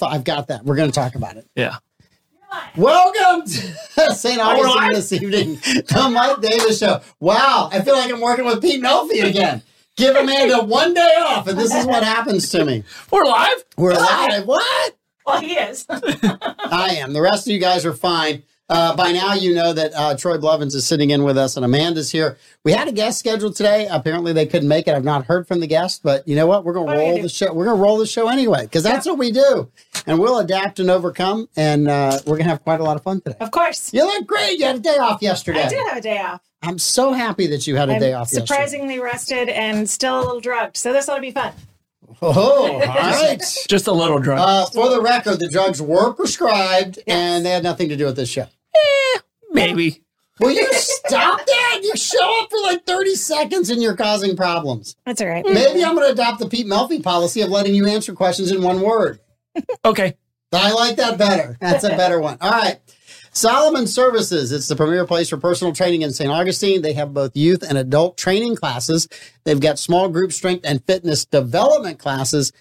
I've got that. We're going to talk about it. Yeah. Welcome to St. Augustine live? this evening, the Mike Davis Show. Wow, I feel like I'm working with Pete Melfi again. Give Amanda one day off, and this is what happens to me. We're live. We're live. What? Well, he is. I am. The rest of you guys are fine. Uh, by now, you know that uh, Troy Blevins is sitting in with us and Amanda's here. We had a guest scheduled today. Apparently, they couldn't make it. I've not heard from the guest, but you know what? We're going to What are you roll the show. We're going to roll the show anyway because that's what we do, and we'll adapt and overcome. And uh, we're going to have quite a lot of fun today. Of course. You look great. You had a day off yesterday. I did have a day off. I'm so happy that you had a I'm day off yesterday. surprisingly rested and still a little drugged. So this ought to be fun. Oh, all right. Just a little drunk. Uh, for the record, the drugs were prescribed and they had nothing to do with this show. Eh, maybe. Will you stop that? You show up for like 30 seconds and you're causing problems. That's all right. Mm. Maybe I'm going to adopt the Pete Melfi policy of letting you answer questions in one word. Okay. I like that better. That's a better one. All right. Solomon Services. It's the premier place for personal training in St. Augustine. They have both youth and adult training classes. They've got small group strength and fitness development classes.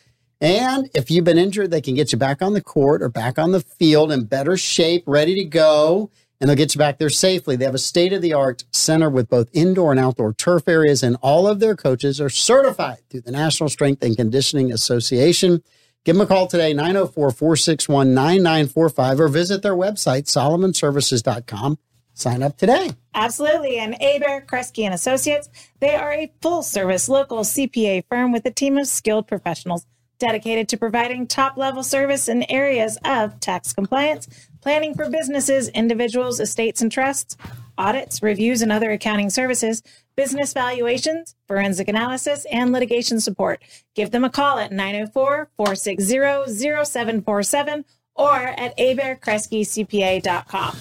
And if you've been injured, they can get you back on the court or back on the field in better shape, ready to go. And they'll get you back there safely. They have a state of the art center with both indoor and outdoor turf areas, and all of their coaches are certified through the National Strength and Conditioning Association. Give them a call today, 904 461 9945, or visit their website, solomonservices.com. Sign up today. Absolutely. And Aber, Kresge and Associates, they are a full service local CPA firm with a team of skilled professionals dedicated to providing top level service in areas of tax compliance, planning for businesses, individuals, estates, and trusts, audits, reviews, and other accounting services, business valuations, forensic analysis, and litigation support. Give them a call at 904 460 0747 or at aberkresgecpa.com.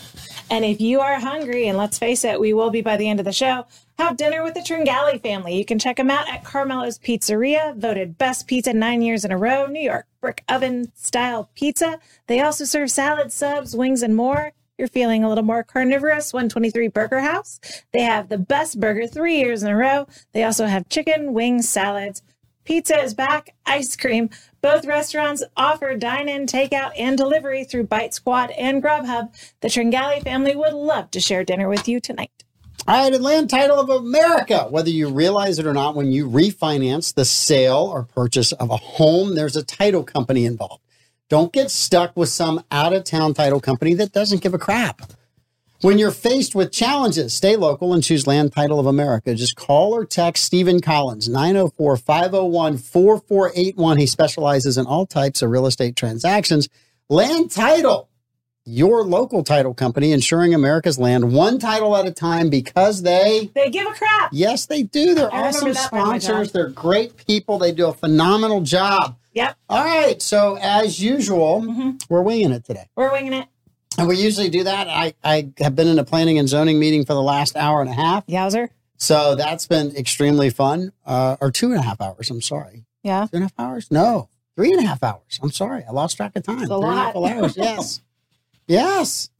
And if you are hungry, and let's face it, we will be by the end of the show, have dinner with the Tringali family. You can check them out at Carmelo's Pizzeria, voted best pizza nine years in a row, New York brick oven style pizza. They also serve salad, subs, wings, and more. You're feeling a little more carnivorous, 123 Burger House. They have the best burger three years in a row. They also have chicken, wings, salads. Pizza is back, ice cream. Both restaurants offer dine in, takeout, and delivery through Bite Squad and Grubhub. The Tringali family would love to share dinner with you tonight. All right, and land title of America. Whether you realize it or not, when you refinance the sale or purchase of a home, there's a title company involved. Don't get stuck with some out of town title company that doesn't give a crap. When you're faced with challenges, stay local and choose Land Title of America. Just call or text Stephen Collins, 904 501 4481. He specializes in all types of real estate transactions. Land Title, your local title company, insuring America's land one title at a time because they, They give a crap. yes, they do. They're I awesome that part of my sponsors. They're great people. They do a phenomenal job. Yep, All right. So, as usual, Mm-hmm. we're winging it today. we're winging it. And we usually do that. I, I have been in a planning and zoning meeting for the last hour and a half. Yowzer. So that's been extremely fun. Uh, or two and a half hours. I'm sorry. Yeah. Two and a half hours? No, three and a half hours. I'm sorry. I lost track of time. a Three and a half lot. hours. Yes. yes.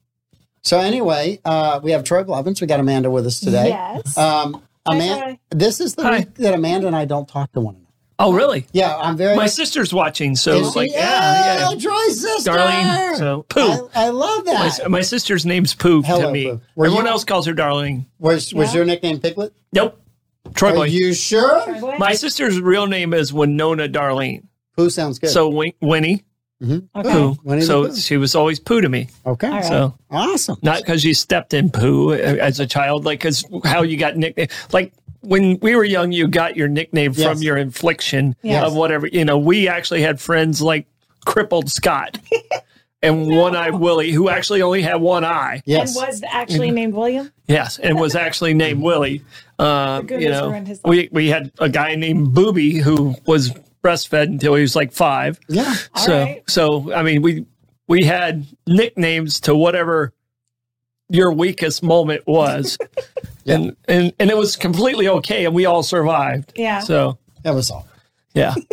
So anyway, uh, we have Troy Blevins. We got Amanda with us today. Yes. Um, Amanda, Troy. this is the Hi. week that Amanda and I don't talk to one another. Oh, really? Yeah, I'm very. My sister's watching, so Is she? like, yeah, Oh, yeah. Troy's sister. Darlene. So, Pooh. I, I love that. My, my sister's name's Pooh Hello, to me. Pooh. Everyone you- else calls her darling. was was Yeah. your nickname Piglet? Nope. Troy Are Boy. you sure? Troy boy? My sister's real name is Winona Darlene. Pooh sounds good. So Win- Winnie Okay. Pooh. Winnie the So Pooh. she was always poo to me. okay, All right. So awesome. not because you stepped in poo uh, as a child, like because how you got nickname. Like when we were young, you got your nickname Yes. from your infliction Yes. of whatever. You know, we actually had friends like crippled Scott and one eyed Willie, who actually only had one eye. Yes. And was actually named William. Yes, and was actually named Willie. Uh, goodness, you know, ruined his life. we we had a guy named Booby who was breastfed until he was like five. yeah. So right. so I mean we we had nicknames to whatever your weakest moment was. and, and and it was completely okay and we all survived. Yeah. So That was all. yeah.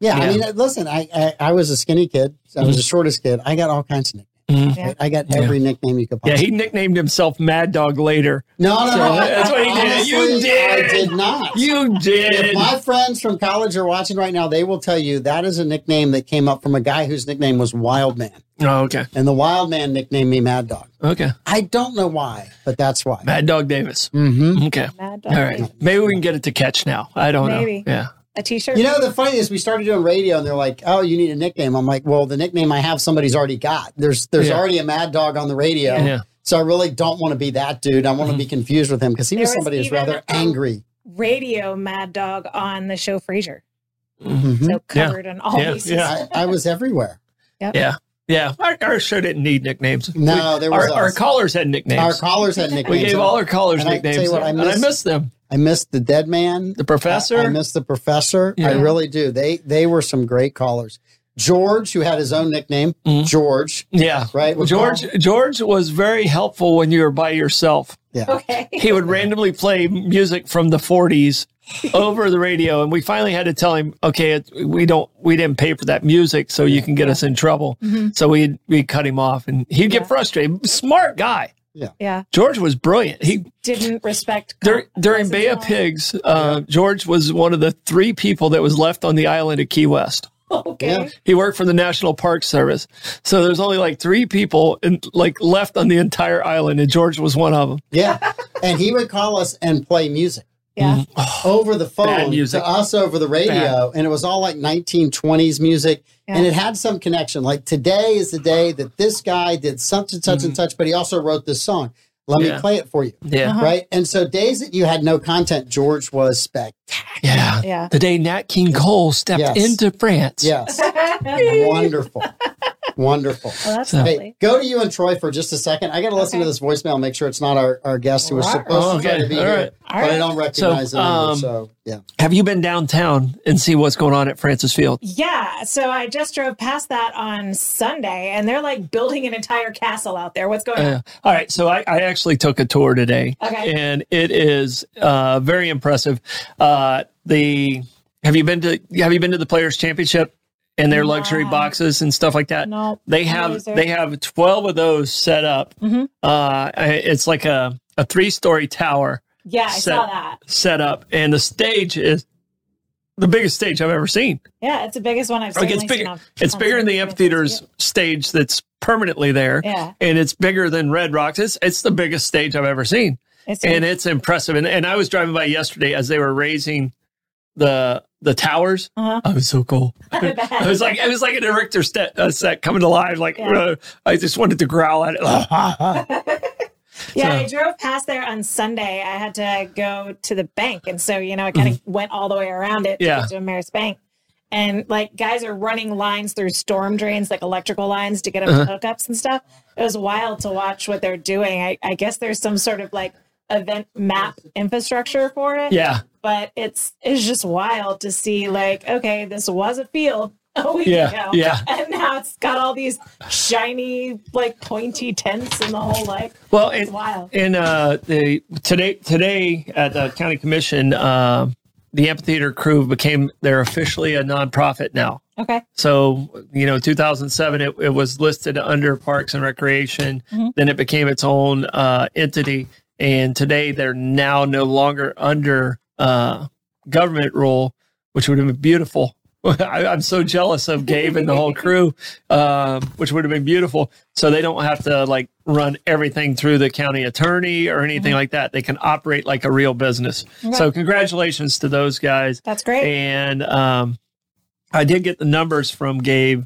Yeah, I mean, listen, I, I I was a skinny kid. I was mm-hmm. the shortest kid. I got all kinds of nicknames. Yeah. I got every nickname you could Possibly. Yeah, he nicknamed himself Mad Dog later. no, no, So no. that's what he did. You did. I did not. You If did. my friends from college are watching right now, they will tell you that is a nickname that came up from a guy whose nickname was Wild Man. Oh, okay. And the Wild Man nicknamed me Mad Dog. Okay. I don't know why, but that's why. Mad Dog Davis. Mm-hmm. Okay. Mad dog. All right. Maybe we can get it to catch now. I don't know. Maybe. know. Yeah. A t-shirt. You know, the funny is we started doing radio and they're like, oh, you need a nickname. I'm like, well, the nickname I have, somebody's already got. There's there's Yeah. already a Mad Dog on the radio. Yeah. So I really don't want to be that dude. I want to be confused with him because he There was was somebody who's rather angry. radio Mad Dog on the show Frasier. Mhm. So covered on all Yeah, bases. yeah. I, I was everywhere. Yeah. Yeah. Our, our show didn't need nicknames. No, there was Our, our callers had nicknames. Our callers had nicknames. we gave all our callers And I tell nicknames. you what, I and I miss- miss them. I missed the dead man. The professor. I, I miss the professor. I really do. They they were some great callers. George, who had his own nickname, Mhm. George, yeah. right? was George called- George was very helpful when you were by yourself. yeah. Okay. He would randomly play music from the 40s over the radio, and we finally had to tell him, "Okay, it, we don't, we didn't pay for that music, so you can get us in trouble." So we we cut him off, and he'd get Yeah. frustrated. Smart guy. Yeah. Yeah. George was brilliant. He Didn't respect. dur- during consequences Bay of all. Pigs, uh, George was one of the three people that was left on the island of Key West. Okay. Yeah. He worked for the National Park Service, so there's only like three people in, like left on the entire island, and George was one of them. Yeah. and he would call us and play music Yeah. over the phone music. to us over the radio. And it was all like 1920s music. And it had some connection. Like today is the day that this guy did such and such and such, but he also wrote this song. Let Yeah. me play it for you. Yeah, Uh-huh. Right. And so days that you had no content, George was spectacular. yeah, Yeah. The day Nat King Cole stepped Yes. into France. Yes. Wonderful. Wonderful. Well, that's So- lovely. Hey, go to you and Troy for just a second. I got to listen Okay. to this voicemail, make sure it's not our, our guest who was Right. supposed to Okay. to be All here, right. All but I don't recognize So, him. um, so, yeah. Have you been downtown and see what's going on at Francis Field? Yeah, so I just drove past that on Sunday, and they're like building an entire castle out there. What's going on? Uh, all right, so I, I actually took a tour today, Okay. and it is uh, very impressive. Uh, the have you been to have you been to the Players Championship and their luxury boxes and stuff like that? No, They have they have twelve of those set up. Mhm. Uh, it's like a a three story tower Yeah, I set- saw that. set up, and the stage is the biggest stage I've ever seen. Yeah, it's the biggest one I've Like seen. it's bigger. It's bigger than the amphitheater's stage that's permanently there, Yeah, and it's bigger than Red Rocks. It's it's the biggest stage I've ever seen, it's and it's impressive. And and I was driving by yesterday as they were raising the the towers. Uh-huh. I was so cool. I. Was like it was like an Richter set, uh, set coming to life. Like Yeah. uh, I just wanted to growl at it. Yeah, So- I drove past there on Sunday. I had to go to the bank. And so, you know, I kind of went all the way around it Mm-hmm. Yeah. to to Ameris Bank. And like guys are running lines through storm drains, like electrical lines to get them Uh-huh. hookups and stuff. It was wild to watch what they're doing. I, I guess there's some sort of like event map infrastructure for it. yeah, But it's it's just wild to see like, okay, this was a field a week Yeah, ago. yeah. And now it's got all these shiny, like pointy tents and the whole like well, it's and wild. in uh the today today at the county commission, uh, the amphitheater crew became they're officially a nonprofit now. Okay. So, you know, 2007, it, it was listed under Parks and Recreation. Mhm. Then it became its own uh, entity. And today they're now no longer under uh, government rule, which would have been beautiful. I, I'm so jealous of Gabe and the whole crew, um, which would have been beautiful. So they don't have to like run everything through the county attorney or anything like that. They can operate like a real business. Okay. So congratulations to those guys That's great. and um, I did get the numbers from Gabe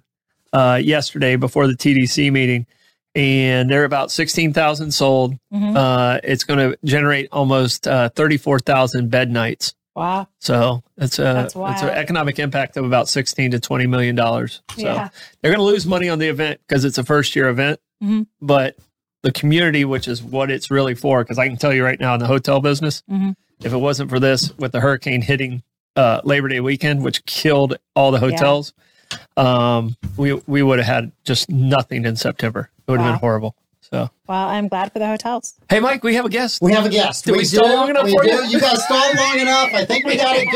uh, yesterday before the TDC meeting, and they're about sixteen thousand sold. Mhm. Uh, it's going to generate almost uh, thirty four thousand bed nights. wow. So it's a That's it's an economic impact of about sixteen to twenty million dollars. So Yeah. they're going to lose money on the event because it's a first year event, Mhm. but the community, which is what it's really for, because I can tell you right now in the hotel business, Mhm. if it wasn't for this with the hurricane hitting uh, Labor Day weekend, which killed all the hotels, um, we we would have had just nothing in September. It would have Wow. been horrible. So, Well, I'm glad for the hotels. hey, Mike, we have a guest. We have a guest. Did we stall long enough we for do. you? You guys stalled long enough. I think we got it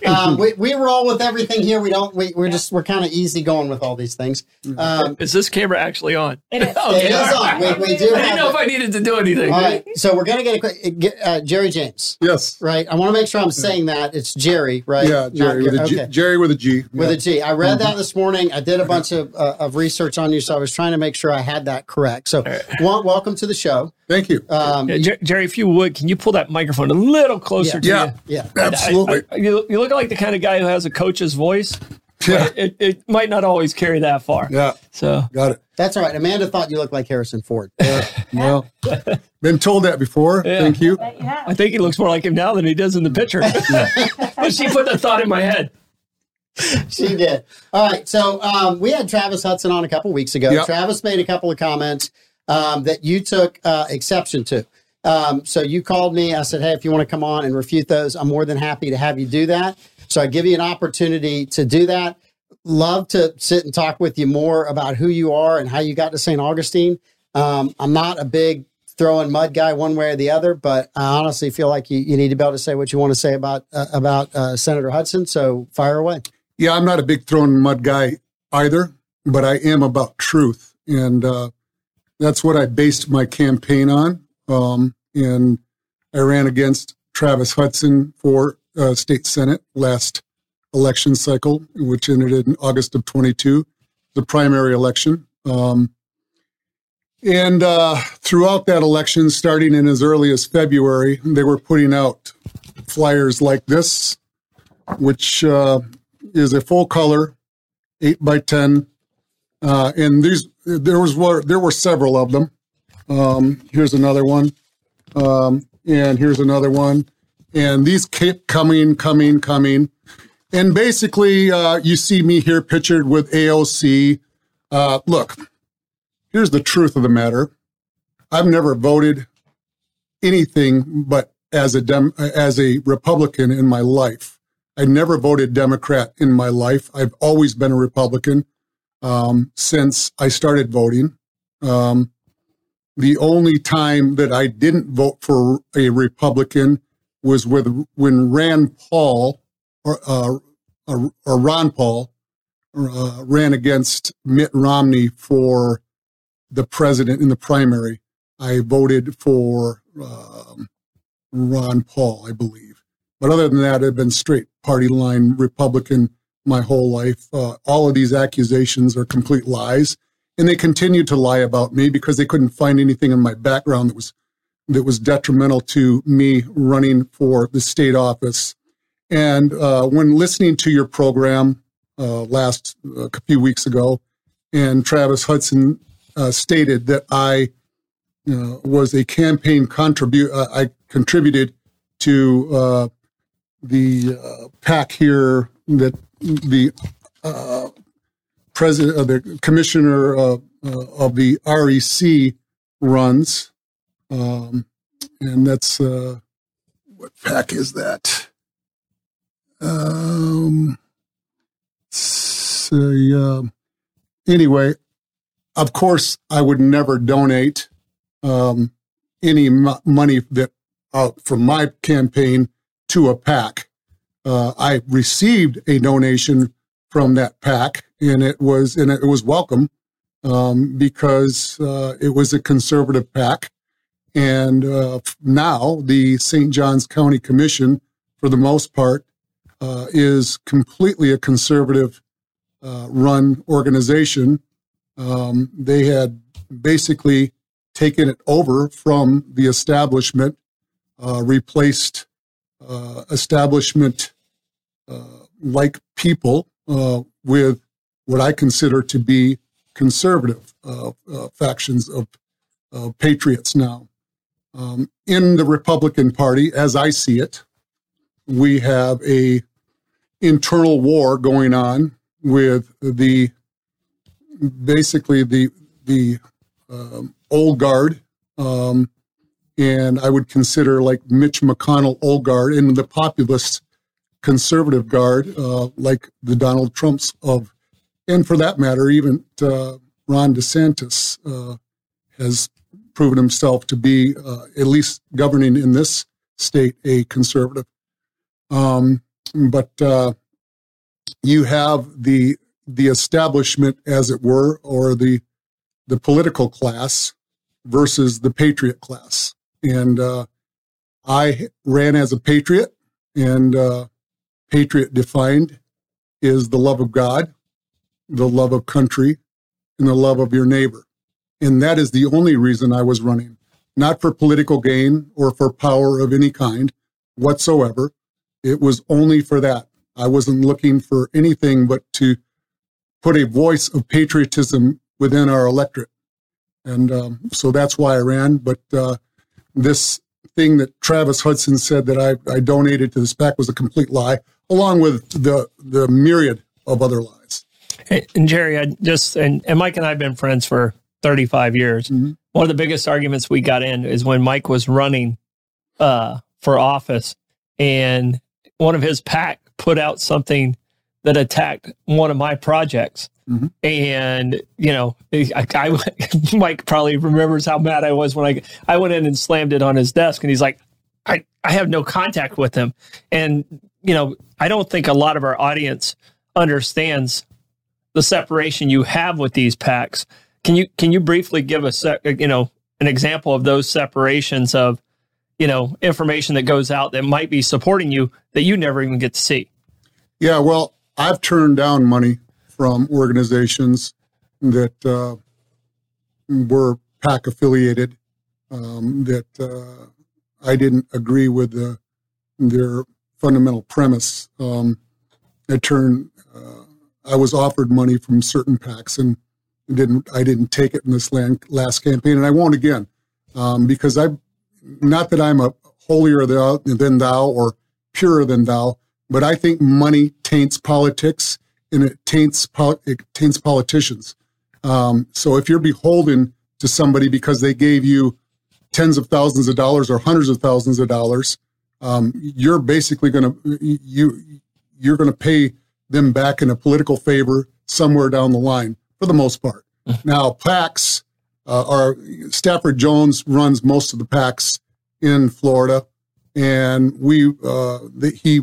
good. Um, we, we roll with everything here. We don't. We, we're just we're kind of easy going with all these things. Um, Is this camera actually on? It is. Okay, it is on. We, we do. I didn't have know if. I needed to do anything. All right. So we're gonna get a quick get, uh, Gerry James. Yes. Right. I want to make sure I'm saying that it's Gerry. Right. Yeah, Not Jerry with a G. okay. Gerry with a G. With Yeah. a G. I read that this morning. I did a bunch of, uh, of research on you, so I was trying to make sure I had that correct. So, wel- welcome to the show. Thank you. Um, Yeah, Jer- Gerry, if you would, can you pull that microphone a little closer to Yeah. you? yeah. Absolutely. I- I- you, you look like the kind of guy who has a coach's voice. yeah. It, it might not always carry that far. Yeah. So Got it. That's all right. Amanda thought you looked like Harrison Ford. Yeah. Well, been told that before. Yeah. Thank you. Bet you. I think he looks more like him now than he does in the picture. but she put the thought in my head. she did. All right. So um, we had Travis Hutson on a couple weeks ago. Yep. Travis made a couple of comments um, that you took uh, exception to. Um, so you called me. I said, "Hey, if you want to come on and refute those, I'm more than happy to have you do that." So I give you an opportunity to do that. Love to sit and talk with you more about who you are and how you got to St. Augustine. Um, I'm not a big throwing mud guy one way or the other, but I honestly feel like you, you need to be able to say what you want to say about uh, about uh, Senator Hutson. So fire away. Yeah, I'm not a big throwing mud guy either, but I am about truth. And uh, that's what I based my campaign on. Um, and I ran against Travis Hutson for uh, state senate last election cycle, which ended in August of 22, the primary election. Um, and uh, throughout that election, starting in as early as February, they were putting out flyers like this, which uh, is a full color, eight by ten, uh, and these there was were there were several of them. Um, here's another one, um, and here's another one, and these kept coming, coming, coming, and basically uh, you see me here pictured with AOC. Uh, look, here's the truth of the matter: I've never voted anything but as a dem- as a Republican in my life. I never voted Democrat in my life. I've always been a Republican um, since I started voting. Um, the only time that I didn't vote for a Republican was with when Rand Paul or, uh, or, or Ron Paul uh, ran against Mitt Romney for the president in the primary. I voted for um, Ron Paul, I believe. But other than that, I've been straight party line Republican my whole life. Uh, all of these accusations are complete lies, and they continue to lie about me because they couldn't find anything in my background that was that was detrimental to me running for the state office. And uh, when listening to your program uh, last a few weeks ago, and Travis Hutson uh, stated that I uh, was a campaign contribute. Uh, I contributed to the uh, PAC here that the uh, president, uh, the commissioner uh, uh, of the REC runs, um, and that's uh, what pack is that? Um, so, um, anyway, of course, I would never donate um, any m- money that uh, from my campaign to a PAC. Uh, I received a donation from that pack, and it was and it was welcome um, because uh, it was a conservative pack. And uh, now the St. Johns County Commission, for the most part, uh, is completely a conservative uh, run organization. Um, they had basically taken it over from the establishment, uh, replaced establishment uh, like people uh, with what I consider to be conservative uh, uh, factions of uh, patriots now. Um, in the Republican Party, as I see it, we have a internal war going on with the basically the the um, old guard, um, and I would consider like Mitch McConnell old guard and the populist conservative guard, uh, like the Donald Trumps of, and for that matter, even uh, Ron DeSantis uh, has proven himself to be, uh, at least governing in this state, a conservative. Um, but uh, you have the the establishment, as it were, or the the political class versus the patriot class. And uh, I ran as a patriot, and uh, patriot defined is the love of God, the love of country, and the love of your neighbor. And that is the only reason I was running, not for political gain or for power of any kind whatsoever. It was only for that. I wasn't looking for anything but to put a voice of patriotism within our electorate. And um, so that's why I ran. But uh, this thing that Travis Hutson said that I, I donated to the SPAC was a complete lie, along with the, the myriad of other lies. Hey, and Gerry, I just, and, and Mike and I have been friends for 35 years. Mm-hmm. One of the biggest arguments we got in is when Mike was running uh, for office and one of his pack put out something that attacked one of my projects. Mm-hmm. And, you know, I, I, Mike probably remembers how mad I was when I, I went in and slammed it on his desk and he's like, I, I have no contact with him. And, you know, I don't think a lot of our audience understands the separation you have with these packs. Can you, can you briefly give us, you know, an example of those separations of, you know, information that goes out that might be supporting you that you never even get to see? Yeah, well, I've turned down money from organizations that uh, were PAC affiliated um, that uh, I didn't agree with the, their fundamental premise. Um, I turned. Uh, I was offered money from certain PACs and didn't. I didn't take it in this last campaign, and I won't again um, because I. Not that I'm a holier than thou or purer than thou, but I think money taints politics and it taints it taints politicians. Um, so if you're beholden to somebody because they gave you tens of thousands of dollars or hundreds of thousands of dollars, um, you're basically going to you you're going to pay them back in a political favor somewhere down the line for the most part. Mm-hmm. Now, PACs uh, are Stafford Jones runs most of the PACs in Florida, and we uh, the, he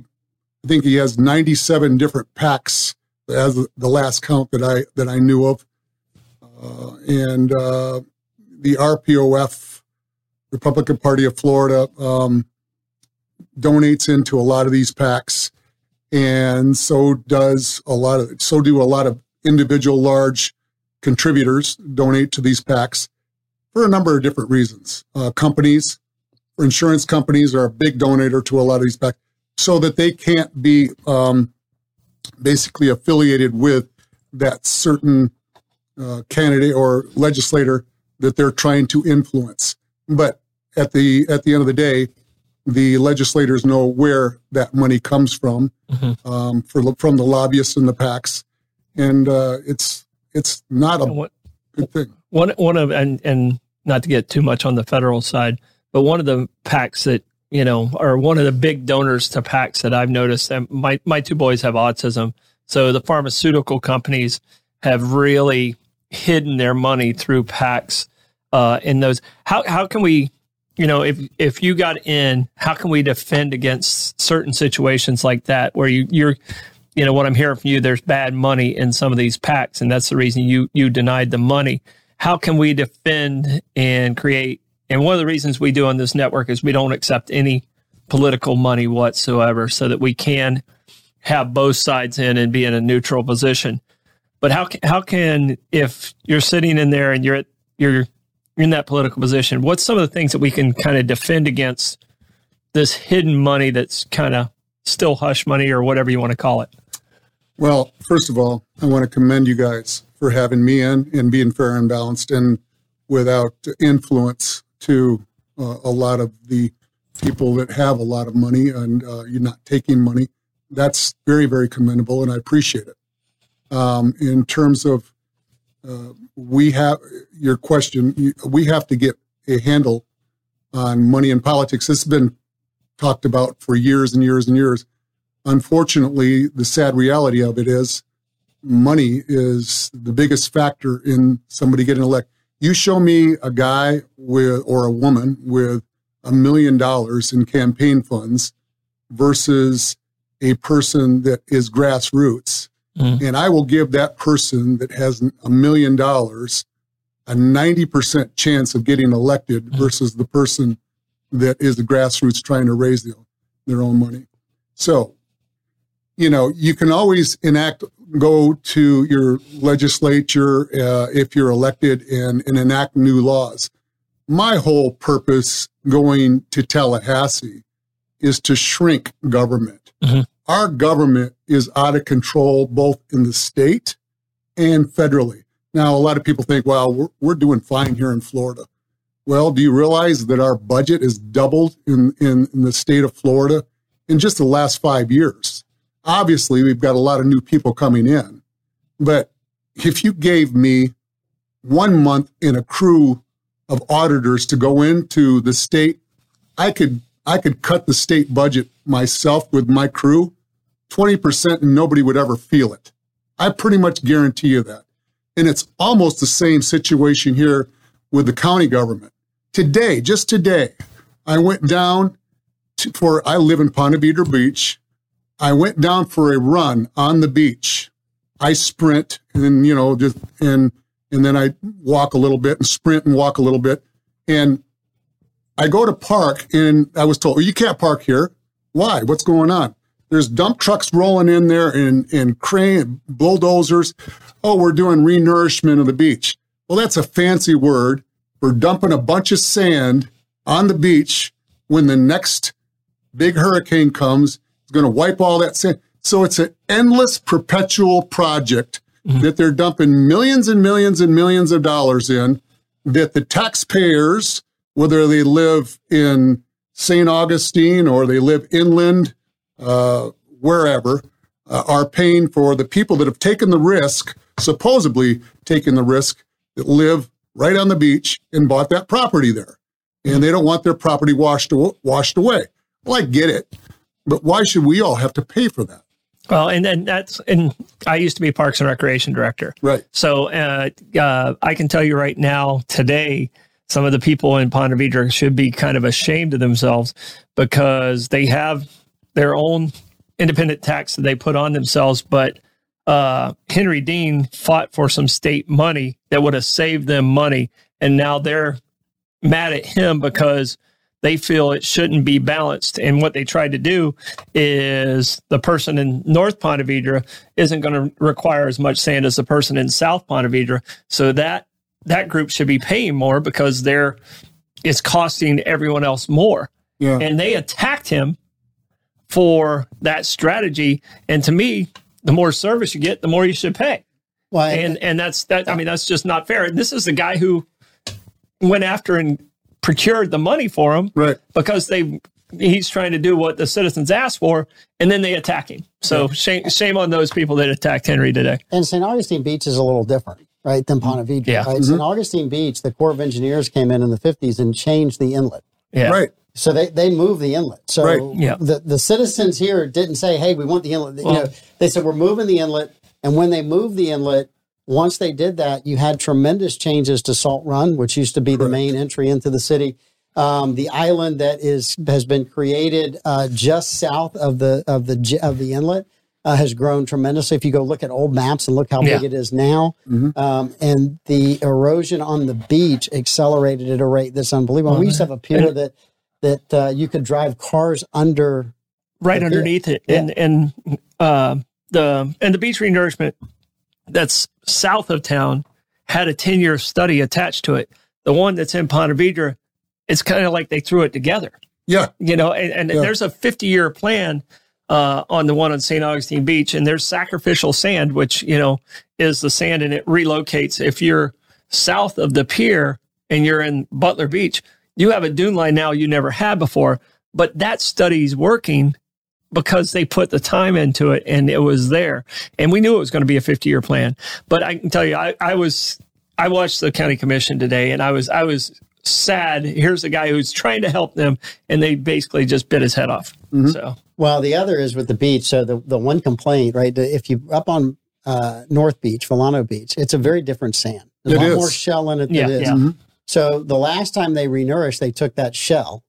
I think he has 97 different PACs as the last count that I that I knew of, uh, and uh, the RPOF, Republican Party of Florida, um, donates into a lot of these PACs, and so does a lot of so do a lot of individual large contributors donate to these PACs for a number of different reasons. Uh, companies, insurance companies are a big donor to a lot of these PACs so that they can't be um, basically affiliated with that certain uh, candidate or legislator that they're trying to influence. But at the at the end of the day, the legislators know where that money comes from, mm-hmm. um, for, from the lobbyists and the PACs, and uh, it's it's not a what, good thing. One one of and and not to get too much on the federal side, but one of the PACs that you know, are one of the big donors to PACs that I've noticed. And my, my two boys have autism. So the pharmaceutical companies have really hidden their money through PACs uh, in those. How, how can we, you know, if, if you got in, how can we defend against certain situations like that where you, you're, you know, what I'm hearing from you, there's bad money in some of these PACs, and that's the reason you, you denied the money. How can we defend and create and one of the reasons we do on this network is we don't accept any political money whatsoever so that we can have both sides in and be in a neutral position. But how how can if you're sitting in there and you're at, you're in that political position, what's some of the things that we can kind of defend against this hidden money that's kind of still hush money or whatever you want to call it? Well, first of all, I want to commend you guys for having me in and being fair and balanced and without influence to uh, a lot of the people that have a lot of money and uh, you're not taking money. That's very, very commendable, and I appreciate it. Um, in terms of uh, we have your question, we have to get a handle on money and politics. This has been talked about for years and years and years. Unfortunately, the sad reality of it is money is the biggest factor in somebody getting elected. You show me a guy with or a woman with a million dollars in campaign funds versus a person that is grassroots. Mhm. And I will give that person that has a million dollars a 90% chance of getting elected versus the person that is the grassroots trying to raise the, their own money. So, you know, you can always enact, go to your legislature uh, if you're elected and, and enact new laws. My whole purpose going to Tallahassee is to shrink government. Mhm. Our government is out of control both in the state and federally. Now, a lot of people think, well, we're, we're doing fine here in Florida. Well, do you realize that our budget has doubled in, in, in the state of Florida in just the last five years? Obviously, we've got a lot of new people coming in. But if you gave me one month in a crew of auditors to go into the state, I could I could cut the state budget myself with my crew 20% and nobody would ever feel it. I pretty much guarantee you that. And it's almost the same situation here with the county government. Today, just today, I went down to, for, I live in Ponte Vedra Beach. I went down for a run on the beach. I sprint and you know, just, and, and then I walk a little bit and sprint and walk a little bit. And I go to park and I was told, well, you can't park here. Why? What's going on? There's dump trucks rolling in there and, and crane bulldozers. Oh, we're doing renourishment of the beach. Well, that's a fancy word for dumping a bunch of sand on the beach when the next big hurricane comes. It's going to wipe all that sand. So it's an endless, perpetual project that they're dumping millions and millions and millions of dollars in that the taxpayers, whether they live in St. Augustine or they live inland, uh, wherever, uh, are paying for the people that have taken the risk, supposedly taken the risk, that live right on the beach and bought that property there. And they don't want their property washed, washed away. Well, I get it. But why should we all have to pay for that? Well, and then that's and I used to be Parks and Recreation director. Right. So uh, uh, I can tell you right now, today, some of the people in Ponte Vedra should be kind of ashamed of themselves because they have their own independent tax that they put on themselves. But uh, Henry Dean fought for some state money that would have saved them money, and now they're mad at him because they feel it shouldn't be balanced. And what they tried to do is the person in North Ponte Vedra isn't going to require as much sand as the person in South Ponte Vedra. So that that group should be paying more because they're it's costing everyone else more. Yeah. And they attacked him for that strategy. And to me, the more service you get, the more you should pay. Well, And and that's that. I mean, that's just not fair. And This is the guy who went after and procured the money for him Right. because they he's trying to do what the citizens asked for, and then they attack him. So shame shame on those people that attacked Henry today. and St. Augustine Beach is a little different, right, than mm-hmm. Ponte Vedra. Yeah. Right? St. Augustine Beach, the Corps of Engineers came in in the 50s and changed the inlet. Yeah. Right. So they, they moved the inlet. So Right. Yeah. the, the citizens here didn't say, hey, we want the inlet. You know, they said, we're moving the inlet. And when they moved the inlet, once they did that, you had tremendous changes to Salt Run, which used to be the main entry into the city. Um, the island that is has been created uh, just south of the of the of the inlet uh, has grown tremendously. If you go look at old maps and look how Yeah. big it is now, um, and the erosion on the beach accelerated at a rate that's unbelievable. we used to have a pier that that uh, you could drive cars under. right Yeah. underneath it, and and uh, the and the beach renourishment that's south of town had a ten year study attached to it. The one that's in Ponte Vedra, it's kind of like they threw it together. Yeah. you know, and, and Yeah. there's a 50 year plan uh, on the one on St. Augustine Beach, and there's sacrificial sand, which, you know, is the sand and it relocates. If you're south of the pier and you're in Butler Beach, you have a dune line now you never had before, but that study's working because they put the time into it and it was there. And we knew it was going to be a 50 year plan. But I can tell you, I, I was, I watched the county commission today and I was, I was sad. Here's a guy who's trying to help them and they basically just bit his head off. So, Well, the other is with the beach. So the the one complaint, right? If you up on uh, North Beach, Vilano Beach, it's a very different sand. There's a lot is. more shell in it than Yeah, is. yeah. Mhm. So the last time they renourished, they took that shell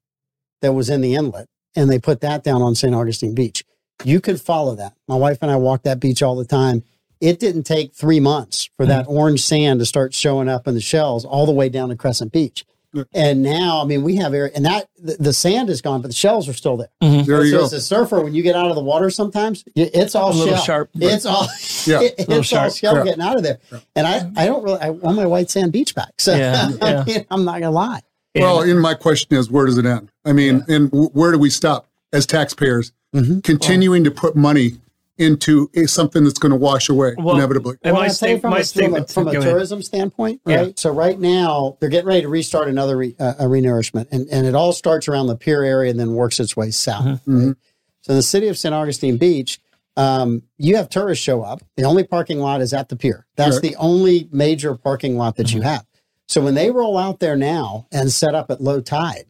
that was in the inlet and they put that down on St. Augustine Beach. You could follow that. My wife and I walk that beach all the time. It didn't take three months for mm. that orange sand to start showing up in the shells all the way down to Crescent Beach. And now, I mean, we have area, and that the, the sand is gone, but the shells are still there. Mm-hmm. There you so go. as a surfer, when you get out of the water, sometimes it's all A little shell. sharp. It's all Yeah. it's Little all sharp. shell Yeah. getting out of there. And I, I don't really I want my white sand beach back. So Yeah. I mean, I'm not gonna lie. Well, and my question is, where does it end? I mean, and w- where do we stop as taxpayers? Mhm. Continuing to put money into a, something that's going to wash away Well, inevitably. And Well, my, I'll tell you sta- from, my a, from, a, statement from a go ahead. tourism standpoint, Yeah. right? So right now they're getting ready to restart another re, uh, a renourishment, and and it all starts around the pier area and then works its way south. Mm-hmm. Right? So in the city of St. Augustine Beach, um, you have tourists show up. The only parking lot is at the pier. That's Sure. the only major parking lot that Mm-hmm. you have. So when they roll out there now and set up at low tide,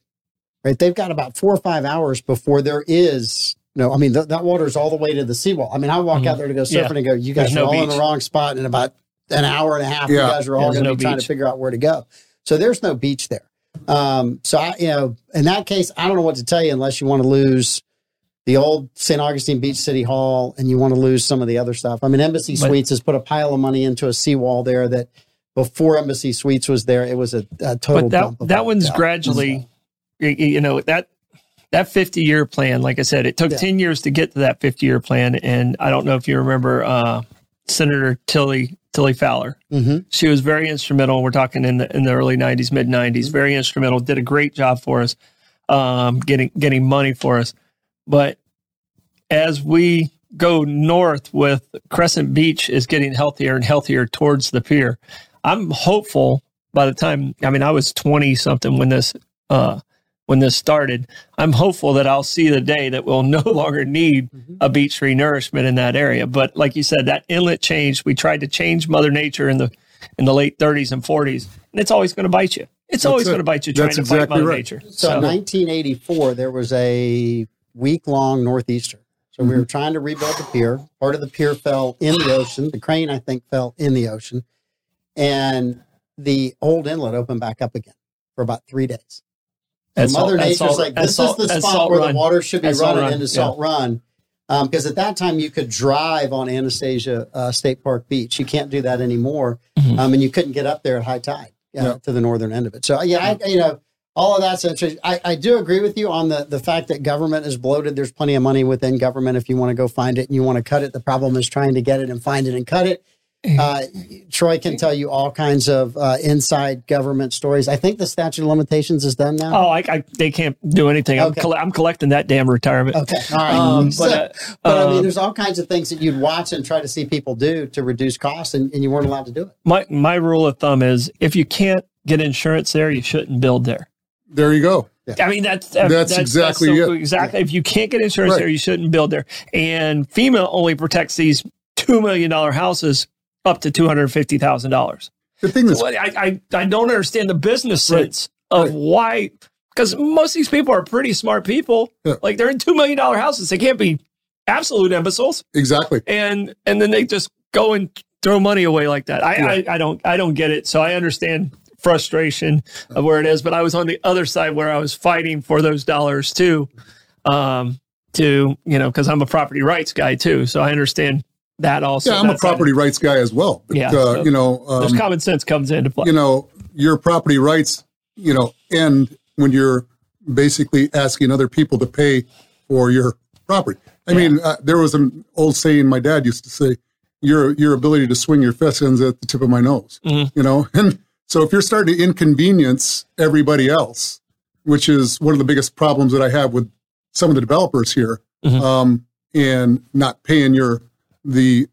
right? They've got about four or five hours before there is no. I mean, th- that water is all the way to the seawall. I mean, I walk out there to go surfing Mm-hmm. Yeah. and go, you guys There's are no all in the wrong spot in about an hour and a half. You guys are all going to no be trying to figure out where to go. So there's no beach there. Um, so I, you know, in that case, I don't know what to tell you unless you want to lose the old St. Augustine Beach City Hall and you want to lose some of the other stuff. I mean, Embassy But- Suites has put a pile of money into a seawall there that before Embassy Suites was there, it was a, a total. but that that one's stuff. gradually you know that that 50 year plan like i said it took Yeah. 10 years to get to that 50 year plan and i don't know if you remember uh, senator Tillie Tillie Fowler Mhm. she was very instrumental we're talking in the in the early 90s mid 90s Mm-hmm. very instrumental did a great job for us um, getting getting money for us but as we go north with Crescent Beach is getting healthier and healthier towards the pier. I'm hopeful by the time I mean I was 20 something when this uh when this started. I'm hopeful that I'll see the day that we'll no longer need a beach renourishment in that area. But like you said, that inlet changed. We tried to change Mother Nature in the in the late 30s and 40s, and it's always going to bite you. It's always it. going to bite you trying That's to fight exactly Mother right. Nature. So, in 1984, there was a week long northeaster. So we were trying to rebuild the pier. Part of the pier fell in the ocean. The crane, I think, fell in the ocean. And the old inlet opened back up again for about three days. So That's Mother Nature's like, this all- is the spot where Run. the water should be Salt running Run, into yeah. Salt Run. Because at that time, you could drive on Anastasia uh, State Park Beach. You can't do that anymore. Mhm. Um, and you couldn't get up there at high tide uh, Yeah. to the northern end of it. So, yeah, I, you know, all of that's interesting. I, I do agree with you on the, the fact that government is bloated. There's plenty of money within government if you want to go find it and you want to cut it. The problem is trying to get it and find it and cut it. Uh, Troy can tell you all kinds of uh, inside government stories. I think the statute of limitations is done now. Oh, I, I they can't do anything. I'm, Okay. colle- I'm collecting that damn retirement. Okay, all right. Um, So- but uh, but I um, mean, there's all kinds of things that you'd watch and try to see people do to reduce costs, and, and you weren't allowed to do it. my my rule of thumb is if you can't get insurance there, you shouldn't build there. There you go. I mean that's That's exactly so- it. exactly. If you can't get insurance Right. there, you shouldn't build there. And FEMA only protects these two million dollar houses up to two hundred fifty thousand dollars. The thing that's I, I I don't understand the business Right. sense of Right. why because most of these people are pretty smart people. Yeah. Like they're in two million dollar houses. They can't be absolute imbeciles. exactly. and and then they just go and throw money away like that. I, I, I don't I don't get it. So I understand frustration of where it is, but I was on the other side where I was fighting for those dollars too, um, to you know because I'm a property rights guy too, so I understand that also. Yeah, I'm a property rights guy as well. But, Yeah, uh, so you know, um, common sense comes into play. you know, your property rights, you know, end when you're basically asking other people to pay for your property. I mean, uh, there was an old saying my dad used to say, "Your your ability to swing your fist ends at the tip of my nose." Mhm. You know, and so if you're starting to inconvenience everybody else, which is one of the biggest problems that I have with some of the developers here, Mhm. um, and not paying your the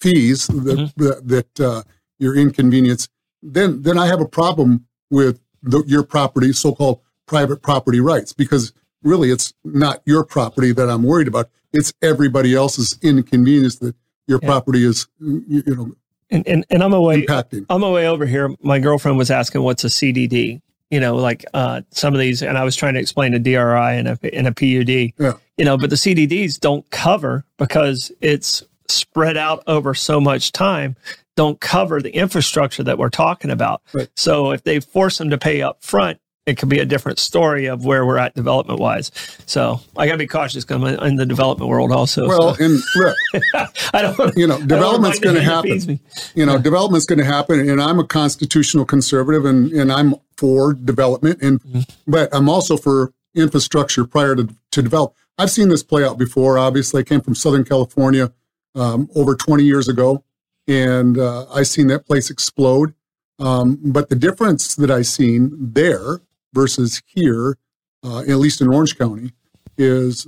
fees that that, that uh, your inconvenience, then then I have a problem with the, your property, so-called private property rights, because really it's not your property that I'm worried about. It's everybody else's inconvenience that your Yeah. property is, you, you know, And, and and I'm away. impacting. on my way over here, my girlfriend was asking what's a CDD. You know, like uh, some of these, and I was trying to explain a DRI and a and a PUD. Yeah. You know, but the CDDs don't cover because it's spread out over so much time don't cover the infrastructure that we're talking about. Right. So if they force them to pay up front, it could be a different story of where we're at development wise. So I got to be cautious because I'm in the development world also. Well, so and look, I don't you know, development's going to happen. You know, development's going to happen, and I'm a constitutional conservative, and and I'm for development, and Mm-hmm. but I'm also for infrastructure prior to to develop. I've seen this play out before. Obviously, I came from Southern California um, over 20 years ago, and uh, I seen that place explode. Um, but the difference that I've seen there versus here, uh, at least in Orange County, is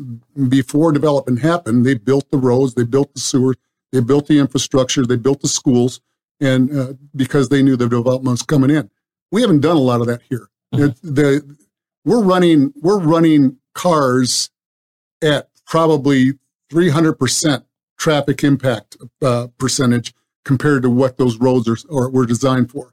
before development happened, they built the roads, they built the sewers, they built the infrastructure, they built the schools, and uh, because they knew the development was coming in. We haven't done a lot of that here. It- the we're running we're running cars at probably 300 percent traffic impact uh, percentage compared to what those roads are or were designed for.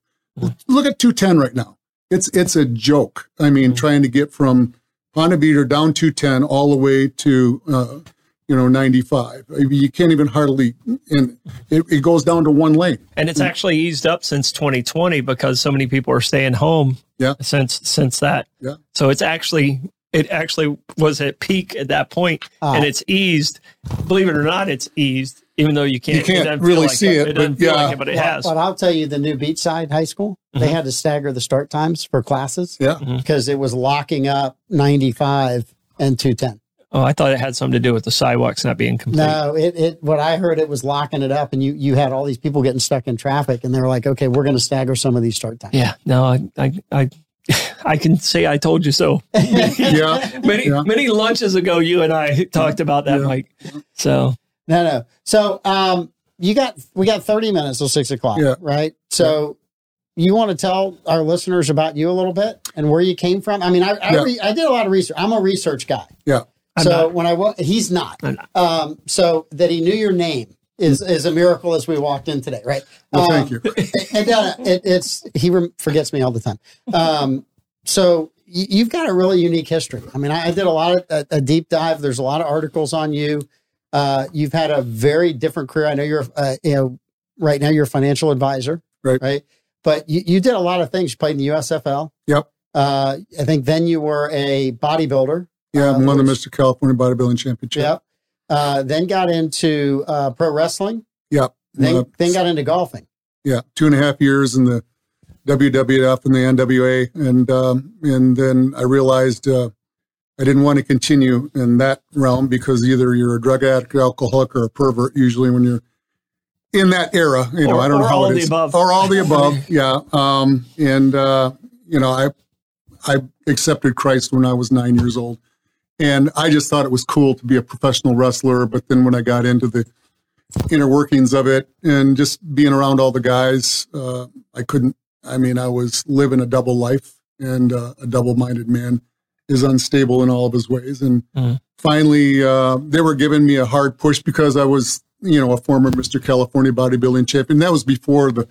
Look at 210 right now. It's it's a joke. I mean, trying to get from Ponte Vedra down 210 all the way to uh, you know 95. You can't even hardly, and it, it goes down to one lane. And it's actually eased up since 2020 because so many people are staying home Yeah. since since that. Yeah. So it's actually it actually was at peak at that point, Ah. and it's eased. Believe it or not, it's eased. Even though you can't, You can't it doesn't feel really like see it, It doesn't but feel yeah. like it, but it But- has. But I'll tell you, the new Beachside High School, they Mhm. had to stagger the start times for classes Yeah. because it was locking up 95 and 210. oh, I thought it had something to do with the sidewalks not being complete. No, it, it what I heard it was locking it up, and you you had all these people getting stuck in traffic, and they were like, okay, we're going to stagger some of these start times. Yeah, no, I, I, I, I can say I told you so. Yeah. many, Yeah. many lunches ago, you and I talked about that, Yeah. Mike. So No, no. So, um, you got we got 30 minutes till six o'clock, Yeah. right? So. You want to tell our listeners about you a little bit and where you came from? I mean, I I, Yeah. re- I did a lot of research. I'm a research guy. Yeah. I'm so not. when I wa- he's not. Not. Um, so that he knew your name is is a miracle as we walked in today, right? Well, Um, thank you. and uh, it, it's he rem- forgets me all the time. Um, so you've got a really unique history. I mean, I, did a lot of a, a deep dive. There's a lot of articles on you. Uh, you've had a very different career. I know you're, uh, you know, right now you're a financial advisor, Right. Right. But you, you did a lot of things. You played in the USFL. Yep. Uh, I think then you were a bodybuilder. Yeah, Uh, I'm won the Mr. California Bodybuilding Championship. Yep. Uh, then got into uh, pro wrestling. Yep. Then Uh, then got into golfing. yeah, two and a half years in the WWF and the NWA, and um, and then I realized uh, I didn't want to continue in that realm because either you're a drug addict, alcoholic, or a pervert. Usually, when you're in that era, you know, Or- I don't know how all it the above. or all the above. yeah, um, and uh, you know, I I accepted Christ when I was nine years old, and I just thought it was cool to be a professional wrestler. But then when I got into the inner workings of it and just being around all the guys, uh, I couldn't. I mean, I was living a double life, and uh, a double-minded man is unstable in all of his ways. And Mhm. finally, uh, they were giving me a hard push because I was, you know, a former Mr. California bodybuilding champion. That was before the,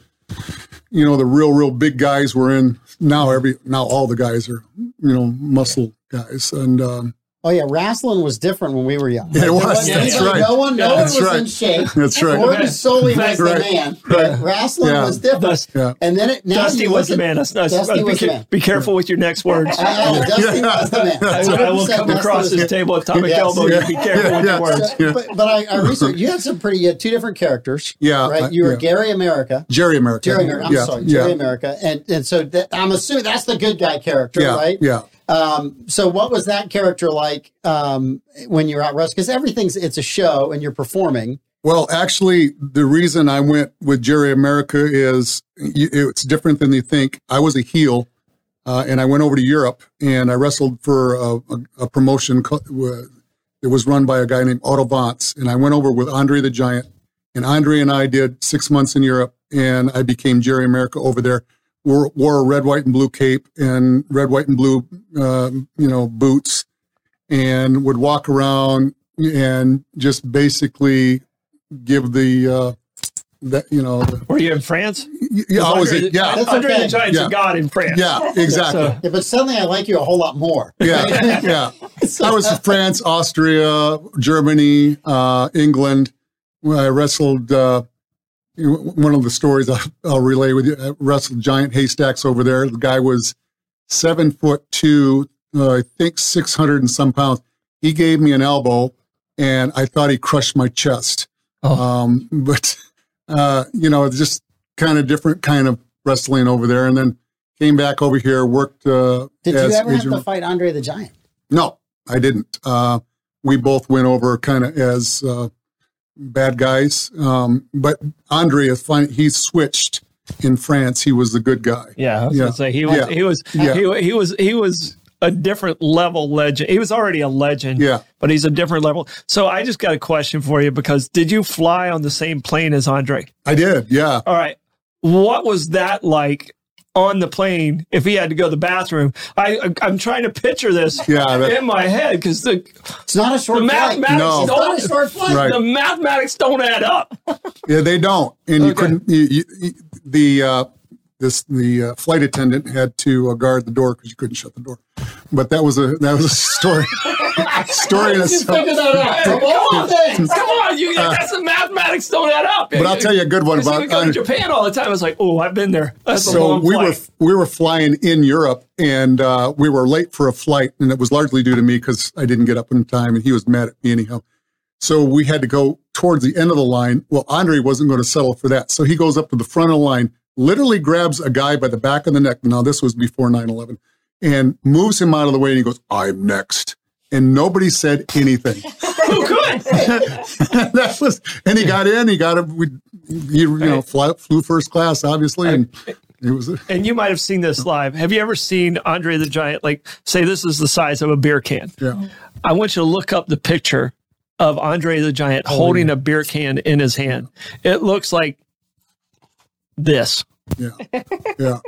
you know, the real, real big guys were in. Now every now all the guys are, you know, muscle guys, and um, Oh yeah, wrestling was different when we were young. Yeah, it There was. wasn't- That's no one- right. No one, no Yeah, one was right. in shape. that's right. Gordon Solie was the Right. man. Right. Wrestling Yeah. was different. Dust- Yeah. And then it now Dusty was the man. That's, that's, Dusty be, was the man. be careful with your next words. I know, Dusty was the man. I, I will come Dusty across this the- table atomic Yes. elbow. You be Yeah. careful with your words. So, Yeah. But, but I, I researched. You had some pretty. You had two different characters. Yeah, Right. Uh, you were. Gary America. Jerry America. Jerry America. I'm sorry, Jerry America. And and so I'm assuming that's the good guy character, right? yeah. Um, so what was that character like um, when you're out wrestling? Because everything's it's a show and you're performing. Well, actually, the reason I went with Jerry America is it's different than you think. I was a heel, uh, and I went over to Europe and I wrestled for a, a, a promotion co- uh, that was run by a guy named Otto Wanz. And I went over with Andre the Giant, and Andre and I did six months in Europe, and I became Jerry America over there. Wore, wore a red, white, and blue cape and red, white, and blue, um, you know, boots, and would walk around and just basically give the uh that you know the, Were you in France? yeah, I was Andre, it yeah That's Andre okay. the Giant's Yeah. a god in France. yeah exactly So- Yeah, but suddenly I like you a whole lot more. yeah yeah I was in France Austria Germany uh England I wrestled. Uh, you know, one of the stories I'll, I'll relay with you. I wrestled Giant Haystacks over there. The guy was seven foot two, uh, I think six hundred and some pounds. He gave me an elbow, and I thought he crushed my chest. Oh. Um, but uh, you know, it's just kind of different kind of wrestling over there, and then came back over here, worked. Uh, Did you ever have to fight Andre the Giant? no, I didn't. Uh, we both went over kind of as uh, bad guys. Um, but Andre is fine. He switched in France. He was the good guy. Yeah, I was Yeah. gonna say he was Yeah. he was Yeah. he, he was he was a different level legend. He was already a legend. Yeah. But he's a different level. So I just got a question for you because did you fly on the same plane as Andre? I did. Yeah. All right. What was that like on the plane if he had to go to the bathroom? I I'm trying to picture this Yeah, that- in my head because the It's not a the short flight. mathematics No. It's not don't a short flight. Right. the mathematics don't add up. Yeah, they don't. And you couldn't, you, you, you- the, uh, this, the uh, flight attendant had to uh, guard the door because you couldn't shut the door. But that was a, that was a story, story in itself. Figure that out. All things. Come on, you that's the mathematics don't add up. But I'll tell you a good one about we go to Japan all the time. I was like, oh, I've been there. That's so we were we were flying in Europe, and uh, we were late for a flight, and it was largely due to me because I didn't get up in time, and he was mad at me anyhow. So we had to go towards the end of the line. Well, Andre wasn't going to settle for that, so he goes up to the front of the line, literally grabs a guy by the back of the neck. Now this was before 9-11, and moves him out of the way, and he goes, "I'm next." And nobody said anything. Oh, Who could? that was, and he got in. He got him. We, he, you know, fly, flew first class, obviously, and it was. and you might have seen this live. Have you ever seen Andre the Giant? Like, say this is the size of a beer can. Yeah. I want you to look up the picture of Andre the Giant Oh, holding a beer can in his hand. It looks like this. Yeah. Yeah.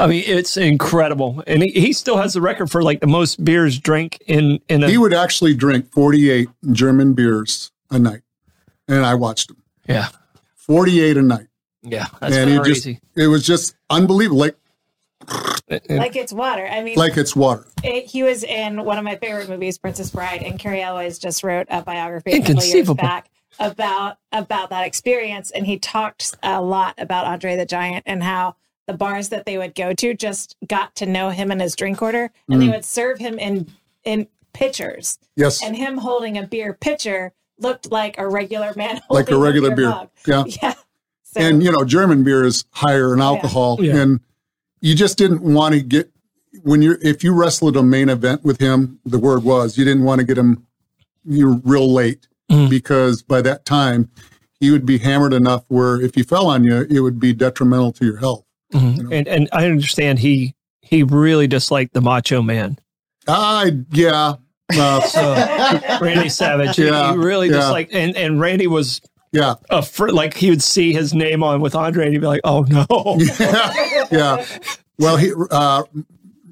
I mean, it's incredible, and he, he still has the record for like the most beers drank in in a. He would actually drink 48 German beers a night. And I watched him. yeah, 48 a night. yeah, that's and it crazy. just it was just unbelievable like Like it's water. I mean, like it's water. it, he was in one of my favorite movies, Princess Bride, and Cary Elwes just wrote a biography a couple years back about about that experience, and he talked a lot about Andre the Giant and how the bars that they would go to just got to know him and his drink order, and they Mm. would serve him in in pitchers, Yes. and him holding a beer pitcher looked like a regular man, Like a holding regular beer. mug. Yeah. Yeah. So, And you know, German beer is higher in alcohol Yeah. and you just didn't want to get when you're if you wrestled a main event with him, the word was you didn't want to get him you real late Mhm. because by that time he would be hammered enough where if he fell on you, it would be detrimental to your health. Mhm. and and I understand he he really disliked the Macho Man. I yeah. Uh, So Randy Savage, Yeah, he really yeah. disliked, and and Randy was yeah. a fr- like he would see his name on with Andre, and he'd be like, "Oh no." yeah. Well, he uh,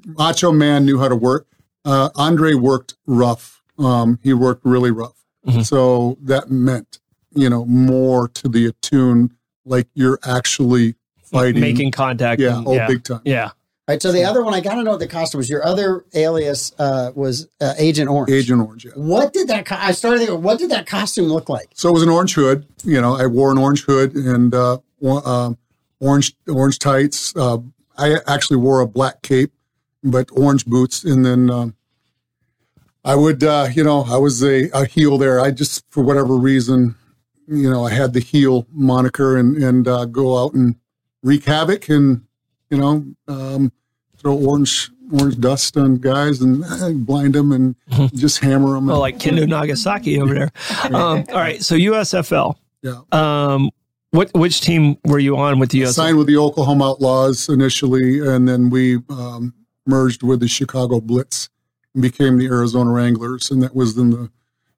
Macho Man knew how to work. Uh, Andre worked rough. Um, he worked really rough. Mhm. So that meant, you know, more to the attune, like you're actually fighting. making contact. yeah, and- oh, yeah, big time. yeah. All right, so the other one, I got to know what the costume was. Your other alias uh, was uh, Agent Orange. Agent Orange. Yeah. What did that? Co- I started thinking, what did that costume look like? So it was an orange hood. You know, I wore an orange hood and uh, wa- um, orange orange tights. Uh, I actually wore a black cape, but orange boots. And then um, I would, uh, you know, I was a, a heel there. I just, for whatever reason, you know, I had the heel moniker and and uh, go out and wreak havoc and you know um, throw orange orange dust on guys and uh, blind them and just hammer them. Well, like Kendo Nagasaki over there. Um, all right, so USFL. yeah. Um, what which team were you on with the USFL? signed with the Oklahoma Outlaws initially, and then we um, merged with the Chicago Blitz and became the Arizona Wranglers, and that was in the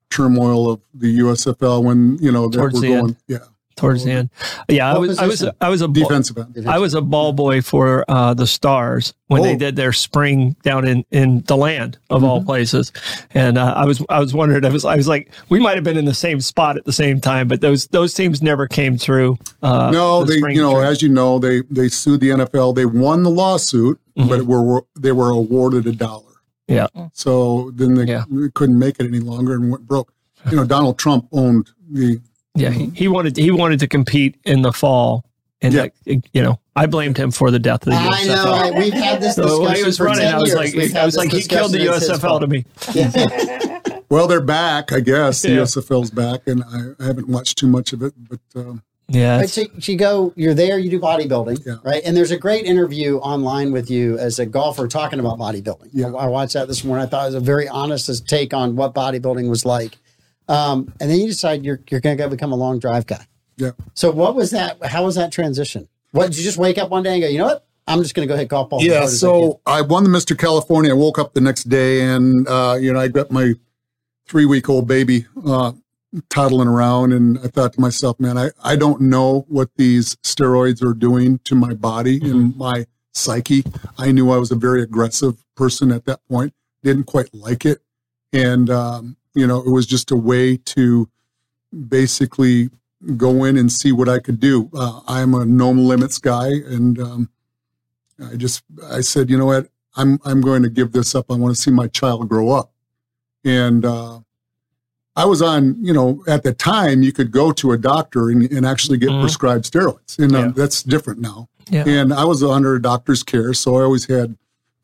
turmoil of the USFL when you know that Towards we're going, end. yeah, towards the end. Yeah, I was I was? I was a ball, defensive end. I was a ball boy for uh, the Stars when they Oh. did their spring down in, in the land of all places, and uh, I was I was wondering I was I was like we might have been in the same spot at the same time, but those those teams never came through. Uh, No, the they you know as you know they they sued the NFL. They won the lawsuit, but it were they were awarded a dollar. yeah So then they, Yeah. they couldn't make it any longer and went broke. You know, Donald Trump owned the Yeah, he, he wanted he wanted to compete in the fall, and Yeah. like, you know, I blamed him for the death of the I know. USFL. right? We've had this So discussion when he was for running, 10 I was like, I was like, he killed the discussion. It's his USFL to me. fault. Well, they're back, I guess. The Yeah. USFL's back, and I, I haven't watched too much of it, but um, Yeah, Right, so you go, you're there, you do bodybuilding, Yeah. right? And there's a great interview online with you as a golfer talking about bodybuilding. Yeah. I, I watched that this morning. I thought it was a very honest take on what bodybuilding was like. Um, and then you decide you're you're going to go become a long drive guy. yeah. So what was that? How was that transition? What did you just wake up one day and go, you know what? I'm just going to go hit golf balls. Yeah, as I so I, won the Mr. California. I woke up the next day and, uh, you know, I got my three week old baby uh, toddling around. And I thought to myself, man, I, I don't know what these steroids are doing to my body and my psyche. I knew I was a very aggressive person at that point, didn't quite like it. And, um, you know, it was just a way to basically go in and see what I could do. Uh, I'm a no limits guy. And, um, I just I said, you know what, I'm I'm going to give this up. I want to see my child grow up. And uh, I was on, you know, at the time you could go to a doctor and, and actually get Mhm. prescribed steroids, and uh, Yeah. that's different now. yeah. And I was under a doctor's care, so I always had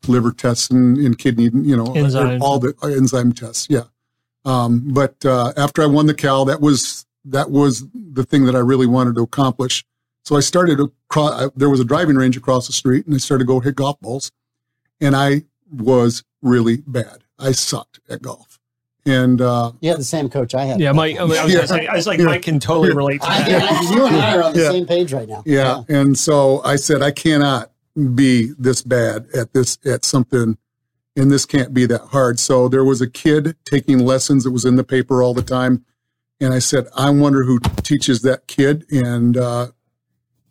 liver tests and, and kidney, you know, Enzyme. all the uh, enzyme tests. Yeah. Um, but uh, after I won the Cal, that was that was the thing that I really wanted to accomplish. So I started across. There was a driving range across the street, and I started to go hit golf balls, and I was really bad. I sucked at golf, and uh, you had the same coach I had. Yeah, Mike. I was, gonna say, I was like, Yeah. Mike can totally relate to I, that. I- you and I are on the Yeah. same page right now. yeah, and so I said I cannot be this bad at this at something, and this can't be that hard. So there was a kid taking lessons. that was in the paper all the time, and I said, I wonder who teaches that kid, and uh,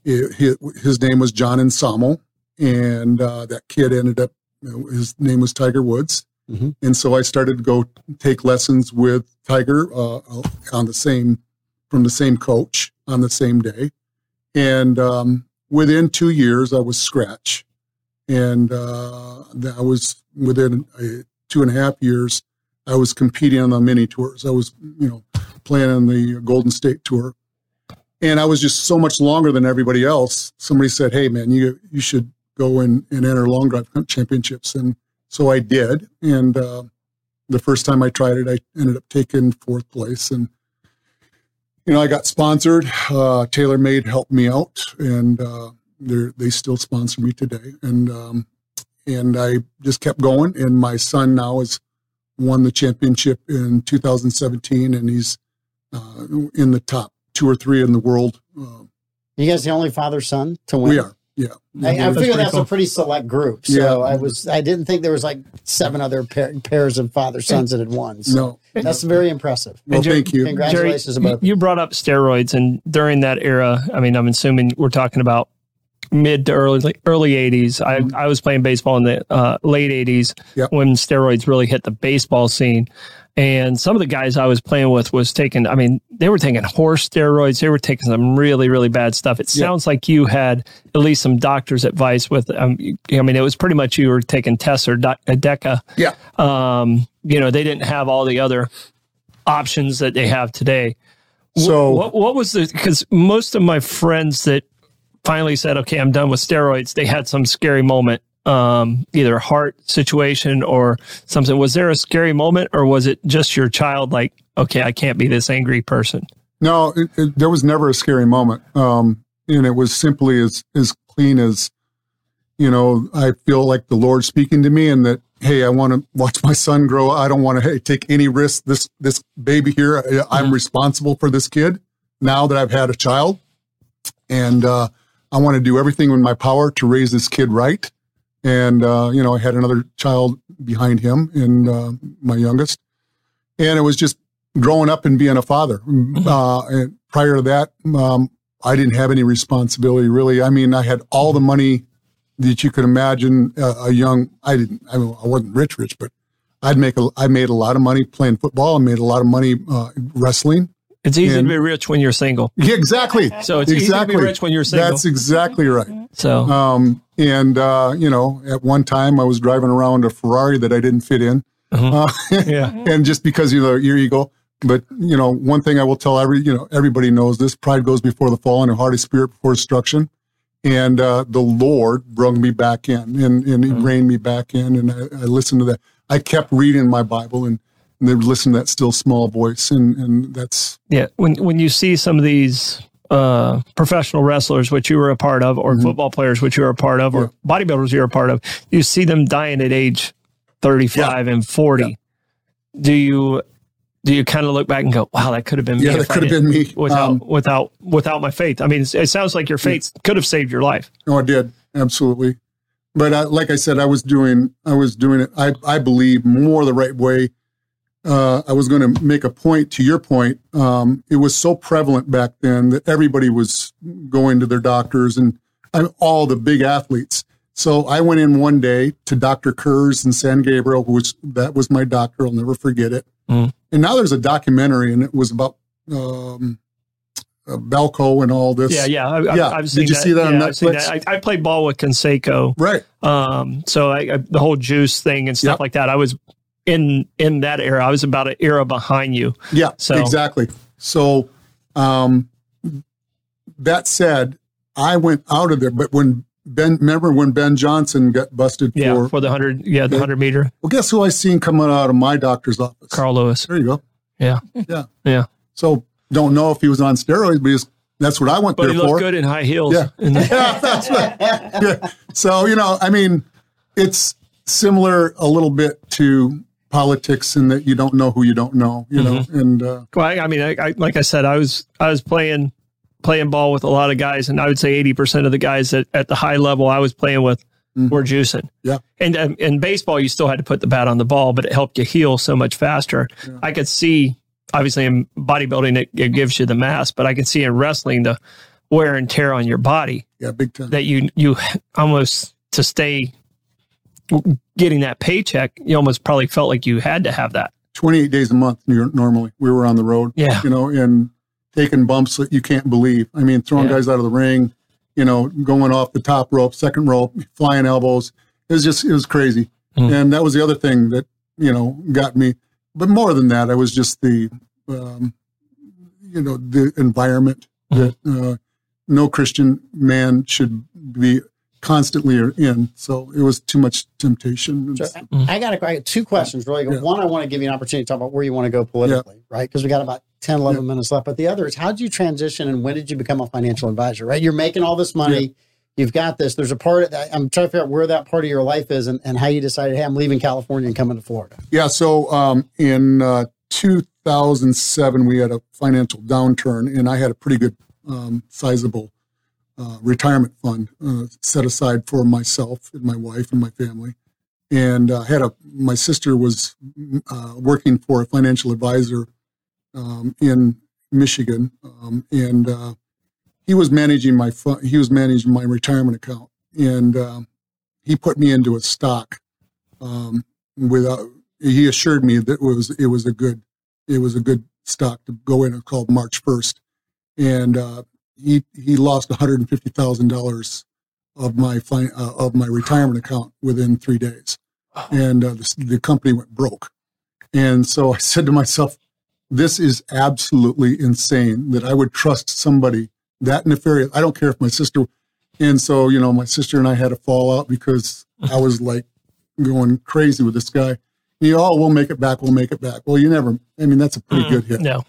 it, his, name was John Anselmo, and uh, that kid ended up his name was Tiger Woods, Mhm. and so I started to go take lessons with Tiger uh, on the same from the same coach on the same day, and um, within two years I was scratch, and uh, I was within uh, two and a half years I was competing on the mini tours. I was you know playing on the Golden State Tour. And I was just so much longer than everybody else. Somebody said, "Hey, man, you you should go and, and enter long drive championships." And so I did. And uh, the first time I tried it, I ended up taking fourth place. And you know, I got sponsored. Uh, TaylorMade helped me out, and uh, they they still sponsor me today. And um, and I just kept going. And my son now has won the championship in 2017, and he's uh, in the top two or three in the world. Uh, You guys the only father son to win? we are, yeah. I, I That's figure that's cool. a pretty select group. So Yeah. I was I didn't think there was like seven other pair, pairs of father sons that had won. So No, that's very impressive. well, And Jerry- thank you. Congratulations Jerry, about you brought up steroids, and during that era, I mean, I'm assuming we're talking about mid to early early 80s. I, I was playing baseball in the uh, late 80s Yep. when steroids really hit the baseball scene. And some of the guys I was playing with was taking, I mean, they were taking horse steroids. They were taking some really, really bad stuff. It Yep. sounds like you had at least some doctor's advice with, um, I mean, it was pretty much you were taking tests or doc- DECA Yeah. um, you know, they didn't have all the other options that they have today. So- what, what was the, because most of my friends that finally said, okay, I'm done with steroids, they had some scary moment, um, either a heart situation or something. Was there a scary moment or was it just your child like, okay, I can't be this angry person? No, it, it, there was never a scary moment. Um, and it was simply as, as clean as, you know, I feel like the Lord speaking to me and that, hey, I want to watch my son grow. I don't want to hey, take any risk. This, this baby here, I- I'm responsible for this kid now that I've had a child. And, uh, I want to do everything in my power to raise this kid right. And, uh, you know, I had another child behind him and, uh, my youngest. And it was just growing up and being a father. Uh, and prior to that, um, I didn't have any responsibility really. I mean, I had all the money that you could imagine. Uh, a young, I didn't, I, mean, I wasn't rich, rich, but I'd make a, I made a lot of money playing football. I made a lot of money uh, wrestling. It's easy And- to be rich when you're single. Yeah, exactly. So it's exactly. easy to be rich when you're single. That's exactly right. so Um, and uh, you know, at one time I was driving around a Ferrari that I didn't fit in, Uh-huh. uh, yeah, and just because you know your ego. But you know, one thing I will tell every you know everybody knows this: pride goes before the fall, and a haughty spirit before destruction. And uh, the Lord brought me back in, and, and He Mhm. reined me back in, and I, I listened to that. I kept reading my Bible, and, and they would listen to that still small voice, and and that's Yeah, when when you see some of these uh, professional wrestlers, which you were a part of, or Mhm. football players, which you were a part of, or bodybuilders you're a part of, you see them dying at age thirty five and forty. Do you do you kind of look back and go, "Wow, that could have been me yeah, that could have been me. without Um, without without my faith." I mean, it sounds like your faith could have saved your life. No, I did absolutely. But uh, like I said, I was doing I was doing it. I I believe more the right way. Uh, I was going to make a point to your point. Um, it was so prevalent back then that everybody was going to their doctors and I, all the big athletes. So I went in one day to Dr. Kurz in San Gabriel, which that was my doctor. I'll never forget it. Mm. And now there's a documentary, and it was about um, uh, BALCO and all this. Yeah, yeah, I, Yeah. I've, I've Did you that. see that on yeah, seen Netflix? that. I, I played ball with Canseco. Right. Um, so I, I, the whole juice thing and stuff Yep. like that. I was in in that era. I was about an era behind you. Yeah, So- exactly. So, um, that said, I went out of there. But when Ben, remember when Ben Johnson got busted Yeah, for? for the hundred. Yeah, the hundred meter. Well, guess who I seen coming out of my doctor's office? Carl Lewis. There you go. Yeah. Yeah. Yeah. So don't know if he was on steroids, but he's, that's what I went But there he for. good in high heels. Yeah. Yeah, that's right. Yeah. So you know, I mean, it's similar a little bit to politics and that you don't know who you don't know. You know, Mm-hmm. and uh, well, I, I mean, I, I, like I said, I was I was playing playing ball with a lot of guys, and I would say eighty percent of the guys at, at the high level I was playing with Mhm. were juicing. Yeah. And um, in baseball, you still had to put the bat on the ball, but it helped you heal so much faster. Yeah. I could see, obviously, in bodybuilding, it, it gives you the mass, but I could see in wrestling the wear and tear on your body yeah, big time. that you you almost to stay getting that paycheck. You almost probably felt like you had to have that. 28 days a month normally we were on the road Yeah. you know and taking bumps that you can't believe i mean throwing Yeah. guys out of the ring you know going off the top rope second rope flying elbows it was just it was crazy Mm. and that was the other thing that you know got me but more than that i was just the um, you know the environment that uh, no christian man should be constantly are in so it was too much temptation So, I got, a, I got two questions really. Yeah. One, I want to give you an opportunity to talk about where you want to go politically, right? Because we got about 10, 11 minutes left. But the other is how did you transition and when did you become a financial advisor, right? You're making all this money. You've got this. There's a part of that. I'm trying to figure out where that part of your life is and, and how you decided, hey, I'm leaving California and coming to Florida. Yeah. So um, in uh, 2007, we had a financial downturn, and I had a pretty good, um, sizable uh, retirement fund uh, set aside for myself and my wife and my family. And uh, had a my sister was uh, working for a financial advisor um, in Michigan, um, and uh, he was managing my fund. He was managing my retirement account, and he put me into a stock um, without he assured me that it was it was a good it was a good stock to go in. It's called March first, and he he lost one hundred and fifty thousand dollars of my uh, of my retirement account within three days, and uh, the, the company went broke. And so I said to myself, "This is absolutely insane that I would trust somebody that nefarious. I don't care if my sister." And so you know, my sister and I had a fallout because I was like going crazy with this guy. You know, oh, we'll make it back. We'll make it back. Well, you never. I mean, that's a pretty Mm, good hit. No.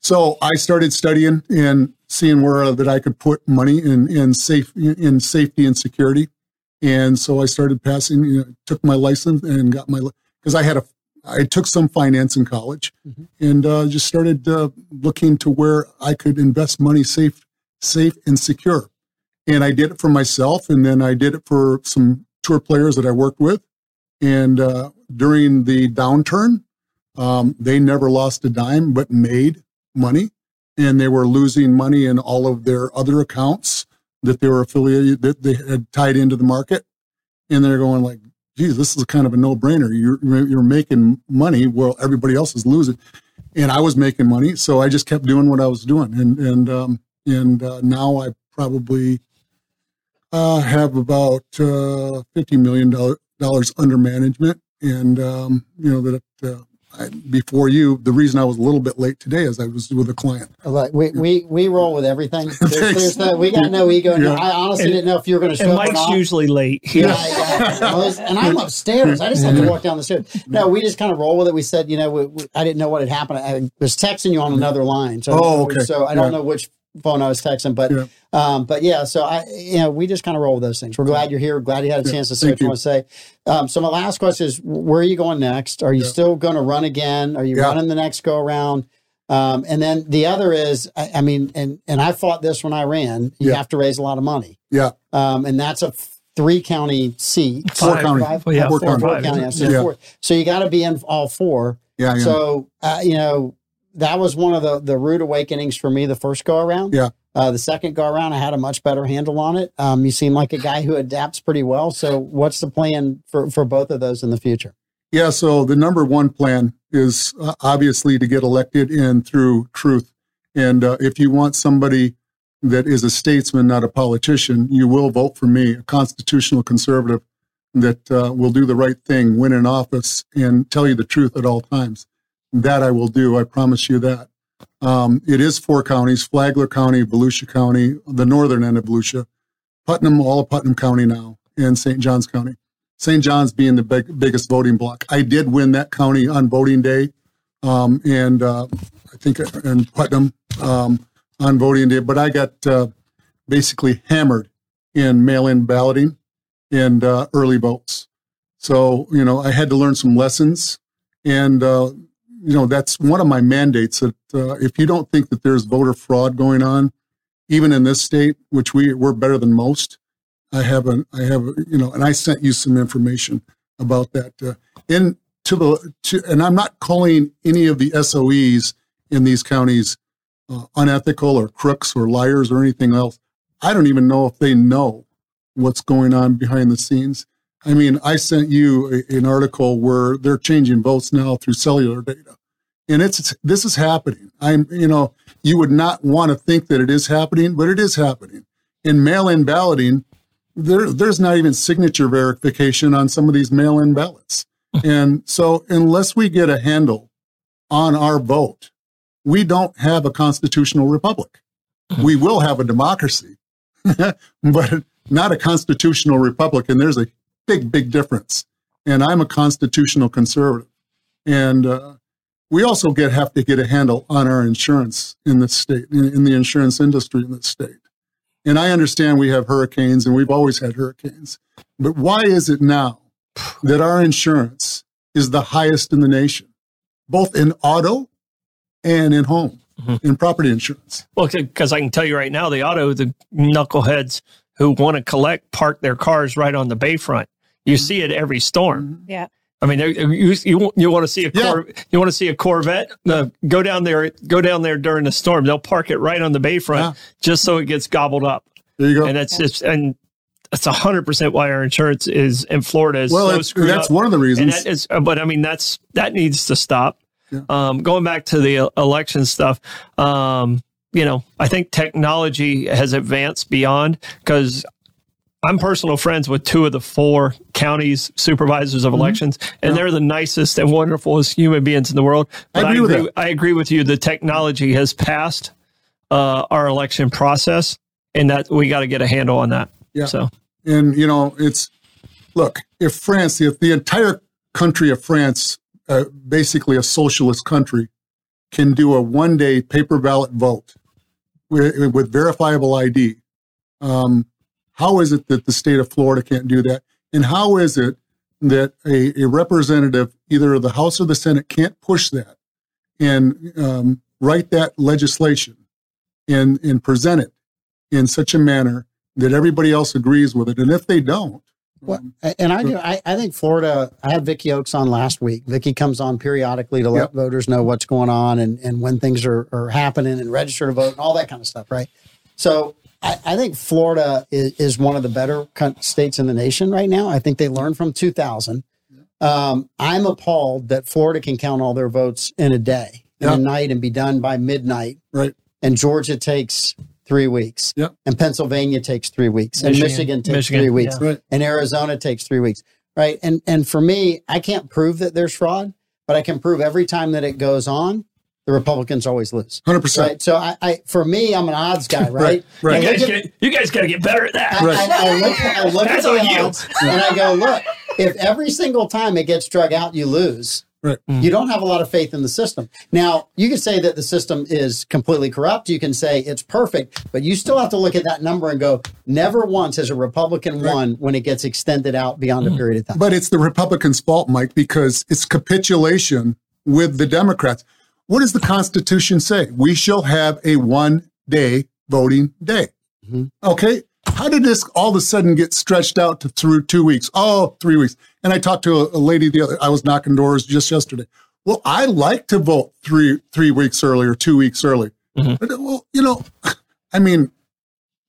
So I started studying and seeing where uh, that I could put money in in safe in safety and security. And so I started passing. You know, took my license and got my because I had a I took some finance in college, Mhm. and uh, just started uh, looking to where I could invest money safe, safe and secure. And I did it for myself, and then I did it for some tour players that I worked with. And uh, during the downturn, um, they never lost a dime, but made money, and they were losing money in all of their other accounts that they were affiliated that they had tied into the market, and they're going like, "Geez, this is kind of a no-brainer. You're you're making money while everybody else is losing." And I was making money, so I just kept doing what I was doing, and and um, and uh, now I probably uh, have about uh, fifty million dollars under management, and um, you know that uh, I, before you, the reason I was a little bit late today is I was with a client. Like we, we, we roll with everything. There's, there's no, we got no ego. Yeah. I honestly And- didn't know if you were going to show And up Mike's usually late. Yeah, yeah. I was- and I'm upstairs. I just had to walk down the stairs. No, we just kind of roll with it. We said, you know, we, we, I didn't know what had happened. I was texting you on another line. So, Oh, okay. So I don't Yeah. know which phone I was texting, but, Yeah. um, but yeah. So I, you know, we just kind of roll with those things. We're glad you're here. Glad you had a Yeah, chance to say thank what you you. want to say. Um, so my last question is, where are you going next? Are you Yeah. still going to run again? Are you Yeah. running the next go around? Um, and then the other is, I, I mean, and and I fought this when I ran. You Yeah. have to raise a lot of money, Yeah. um, and that's a three county seat. Four county. Five? Well, yeah, Four four, county. five. county. So, Yeah. four. so you got to be in all four. Yeah. Yeah. So uh, you know that was one of the the rude awakenings for me the first go around. Yeah. Uh, the second go around, I had a much better handle on it. Um, you seem like a guy who adapts pretty well. So what's the plan for for both of those in the future? Yeah, so the number one plan is uh, obviously to get elected in through truth. And uh, if you want somebody that is a statesman, not a politician, you will vote for me, a constitutional conservative that uh, will do the right thing, win an office, and tell you the truth at all times. That I will do. I promise you that. Um, it is four counties Flagler County, Volusia County, the northern end of Volusia, Putnam, all of Putnam County now, and St. Johns County. St. John's being the big, biggest voting block. I did win that county on voting day, um, and uh, I think in Putnam um, on voting day, but I got uh, basically hammered in mail-in balloting and uh, early votes. So you know, I had to learn some lessons, and uh, you know that's one of my mandates. That uh, if you don't think that there's voter fraud going on, even in this state, which we we're better than most, I have an I have a, you know, and I sent you some information about that. Uh, in to the to, and I'm not calling any of the SOEs in these counties uh, unethical or crooks or liars or anything else. I don't even know if they know what's going on behind the scenes. I mean, I sent you a, an article where they're changing votes now through cellular data, and it's this is happening. I'm you know you would not want to think that it is happening, but it is happening. In mail-in balloting, there, there's not even signature verification on some of these mail-in ballots. Hmm. and so unless we get a handle on our vote, we don't have a constitutional republic. Hmm. We will have a democracy, but not a constitutional republic. And there's a big, big difference. And I'm a constitutional conservative. And uh, we also get have to get a handle on our insurance in this state, in, in the insurance industry in this state. And I understand we have hurricanes and we've always had hurricanes. But why is it now that our insurance is the highest in the nation, both in auto and in home, Mhm. in property insurance? Well, because I can tell you right now, the auto, the knuckleheads who want to collect park their cars right on the bayfront. You see it every storm. Yeah. I mean, you you, you want to see a Yeah. cor- you want to see a Corvette? Uh, go down there, go down there during the storm. They'll park it right on the bayfront Yeah. just so it gets gobbled up. There you go. And that's just and that's hundred percent why our insurance is in Florida is well, so it's- screwed that's up. one of the And reasons. that is, uh, but I mean, that's that needs to stop. Yeah. Um, going back to the uh, election stuff, um, you know, I think technology has advanced beyond because I'm personal friends with two of the four counties supervisors Mm-hmm. of elections, and they're the nicest and wonderfulest human beings in the world. I But agree with. I agree with you. The technology has passed uh, our election process, and that we got to get a handle on that. Yeah. So And you know, it's look if France, if the entire country of France, uh, basically a socialist country, can do a one-day paper ballot vote with, with verifiable ID, um, how is it that the state of Florida can't do that? And how is it that a, a representative, either of the House or the Senate, can't push that and um, write that legislation and and present it in such a manner that everybody else agrees with it. And if they don't, Well, and I do. I, I think Florida. I had Vicky Oakes on last week. Vicky comes on periodically to let Yep. voters know what's going on and, and when things are, are happening and register to vote and all that kind of stuff, right? So I, I think Florida is, is one of the better states in the nation right now. I think they learned from 2000. Um, I'm appalled that Florida can count all their votes in a day, in a night, and be done by midnight. Right. And Georgia takes three weeks. Yep. And Pennsylvania takes three weeks. And Michigan- Michigan takes Michigan, three weeks yeah. right, and Arizona takes three weeks, right? And and for me, I can't prove that there's fraud, but I can prove every time that it goes on, the Republicans always lose. Hundred percent. Right. So I, I, for me, I'm an odds guy, right? Right, You guys, at- get, you guys got to get better at that. I, I, I look, I look at That's the on you. odds and I go, look, if every single time it gets drug out, you lose. Right. Mm. You don't have a lot of faith in the system. Now, you can say that the system is completely corrupt. You can say it's perfect, but you still have to look at that number and go, never once has a Republican won when it gets extended out beyond a mm. period of time. But it's the Republicans' fault, Mike, because it's capitulation with the Democrats. What does the Constitution say? We shall have a one day voting day. Mm-hmm. Okay. How did this all of a sudden get stretched out to through two weeks? Oh, three weeks. And I talked to a, a lady the other, I was knocking doors just yesterday. Well, I like to vote three, three weeks early or two weeks early. Mm-hmm. But, well, you know, I mean,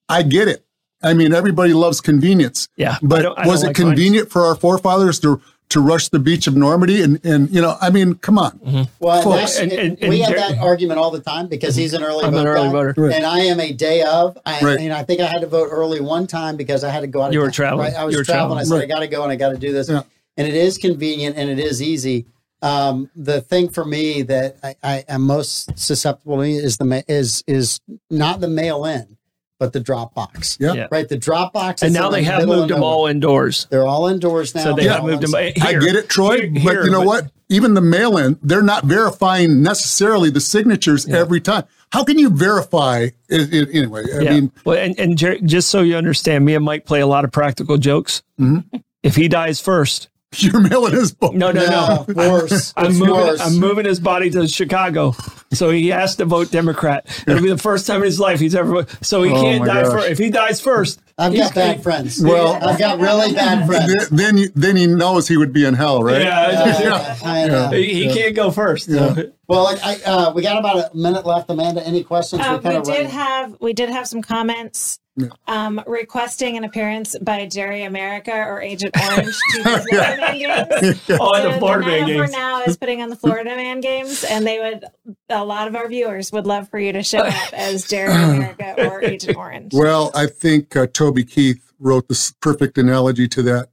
I get it. I mean, everybody loves convenience. Yeah, I But don't- I was don't it like mine. convenient for our forefathers to to rush the beach of Normandy? And and you know, I mean, come on. Well, Folks, that- and- and- we have that argument all the time because he's an early I'm vote an early guy, voter. Right. and I am a day of. I, Right. and I think I had to vote early one time because I had to go out. You were town, traveling. Right? I was You were traveling. I said I got to go and I got to do this, Yeah. and it is convenient and it is easy. Um, the thing for me that I, I am most susceptible to is the ma- is is not the mail in, but the drop box. Yeah. Yeah. Right, the drop box. And is now they the have moved them all indoors. They're all indoors now. So they They're have all moved them. on- I get it, Troy. Here- but here, you know but- what? Even the mail in, they're not verifying necessarily the signatures every time. How can you verify it, it- anyway? I Yeah. mean, well, and, and Jerry, just so you understand, me and Mike play a lot of practical jokes. Mm-hmm. If he dies first, you're mailing his book. no, no, Yeah, no. of course. I'm moving. course. I'm moving his body to Chicago, so he has to vote Democrat. It'll be the first time in his life he's ever. So he Oh, can't die gosh. first. If he dies first, I've he's- got bad friends. Well- I've got really bad friends. Th- Then, then he knows he would be in hell, right? Yeah, Yeah, I know. he, he can't go first. so- Well, like, I, uh, we got about a minute left. Amanda, any questions? Uh, We're kind we of did running- have we did have some comments um, requesting an appearance by Jerry America or Agent Orange to the Florida Man games. Oh, So the Florida Man games. now is putting on the Florida Man games, and they would a lot of our viewers would love for you to show up as Jerry America or Agent Orange. Well, I think uh, Toby Keith wrote the perfect analogy to that.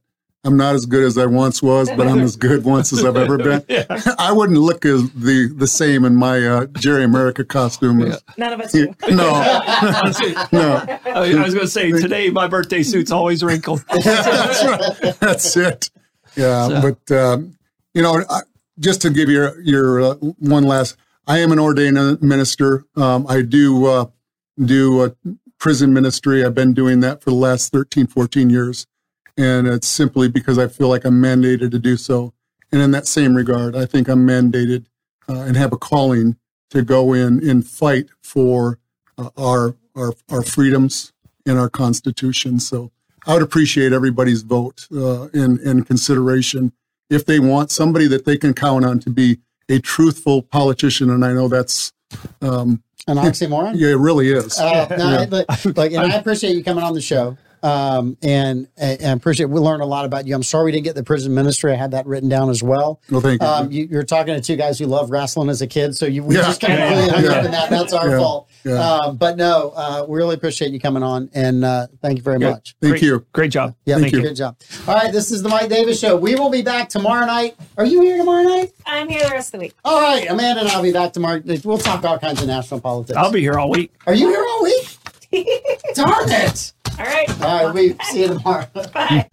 I'm not as good as I once was, but I'm as good once as I've ever been. I wouldn't look as the the same in my uh, Jerry America costume. As, None of us do. no, no, I was going to say today my birthday suit's always wrinkled. that's right. That's it. Yeah, but um, you know, I, just to give you your uh, one last, I am an ordained minister. Um, I do uh, do uh, prison ministry. I've been doing that for the last 13, 14 years, and it's simply because I feel like I'm mandated to do so. And in that same regard, I think I'm mandated uh, and have a calling to go in and fight for uh, our our our freedoms and our Constitution. So I would appreciate everybody's vote uh, in in consideration if they want somebody that they can count on to be a truthful politician. And I know that's um, An oxymoron? yeah, it really is. Uh, no, I- but, like, and I appreciate you coming on the show. Um, and, and I appreciate we learned a lot about you. I'm sorry we didn't get the prison ministry. I had that written down as well. Well, thank you. Um, you, you're talking to two guys who love wrestling as a kid, so you we Yeah. just kind of Yeah. really hung Yeah. up in that. That's our Yeah. fault. Yeah. Um, but no, uh, we really appreciate you coming on, and uh, thank you very Good. much. thank Great- you. Great job. Yeah, Thank you. good job. All right, this is the Mike Davis Show. We will be back tomorrow night. Are you here tomorrow night? I'm here the rest of the week. All right, Amanda and I'll be back tomorrow. We'll talk all kinds of national politics. I'll be here all week. Are you here all week? Darn it! All right. All right, we see you tomorrow. Bye.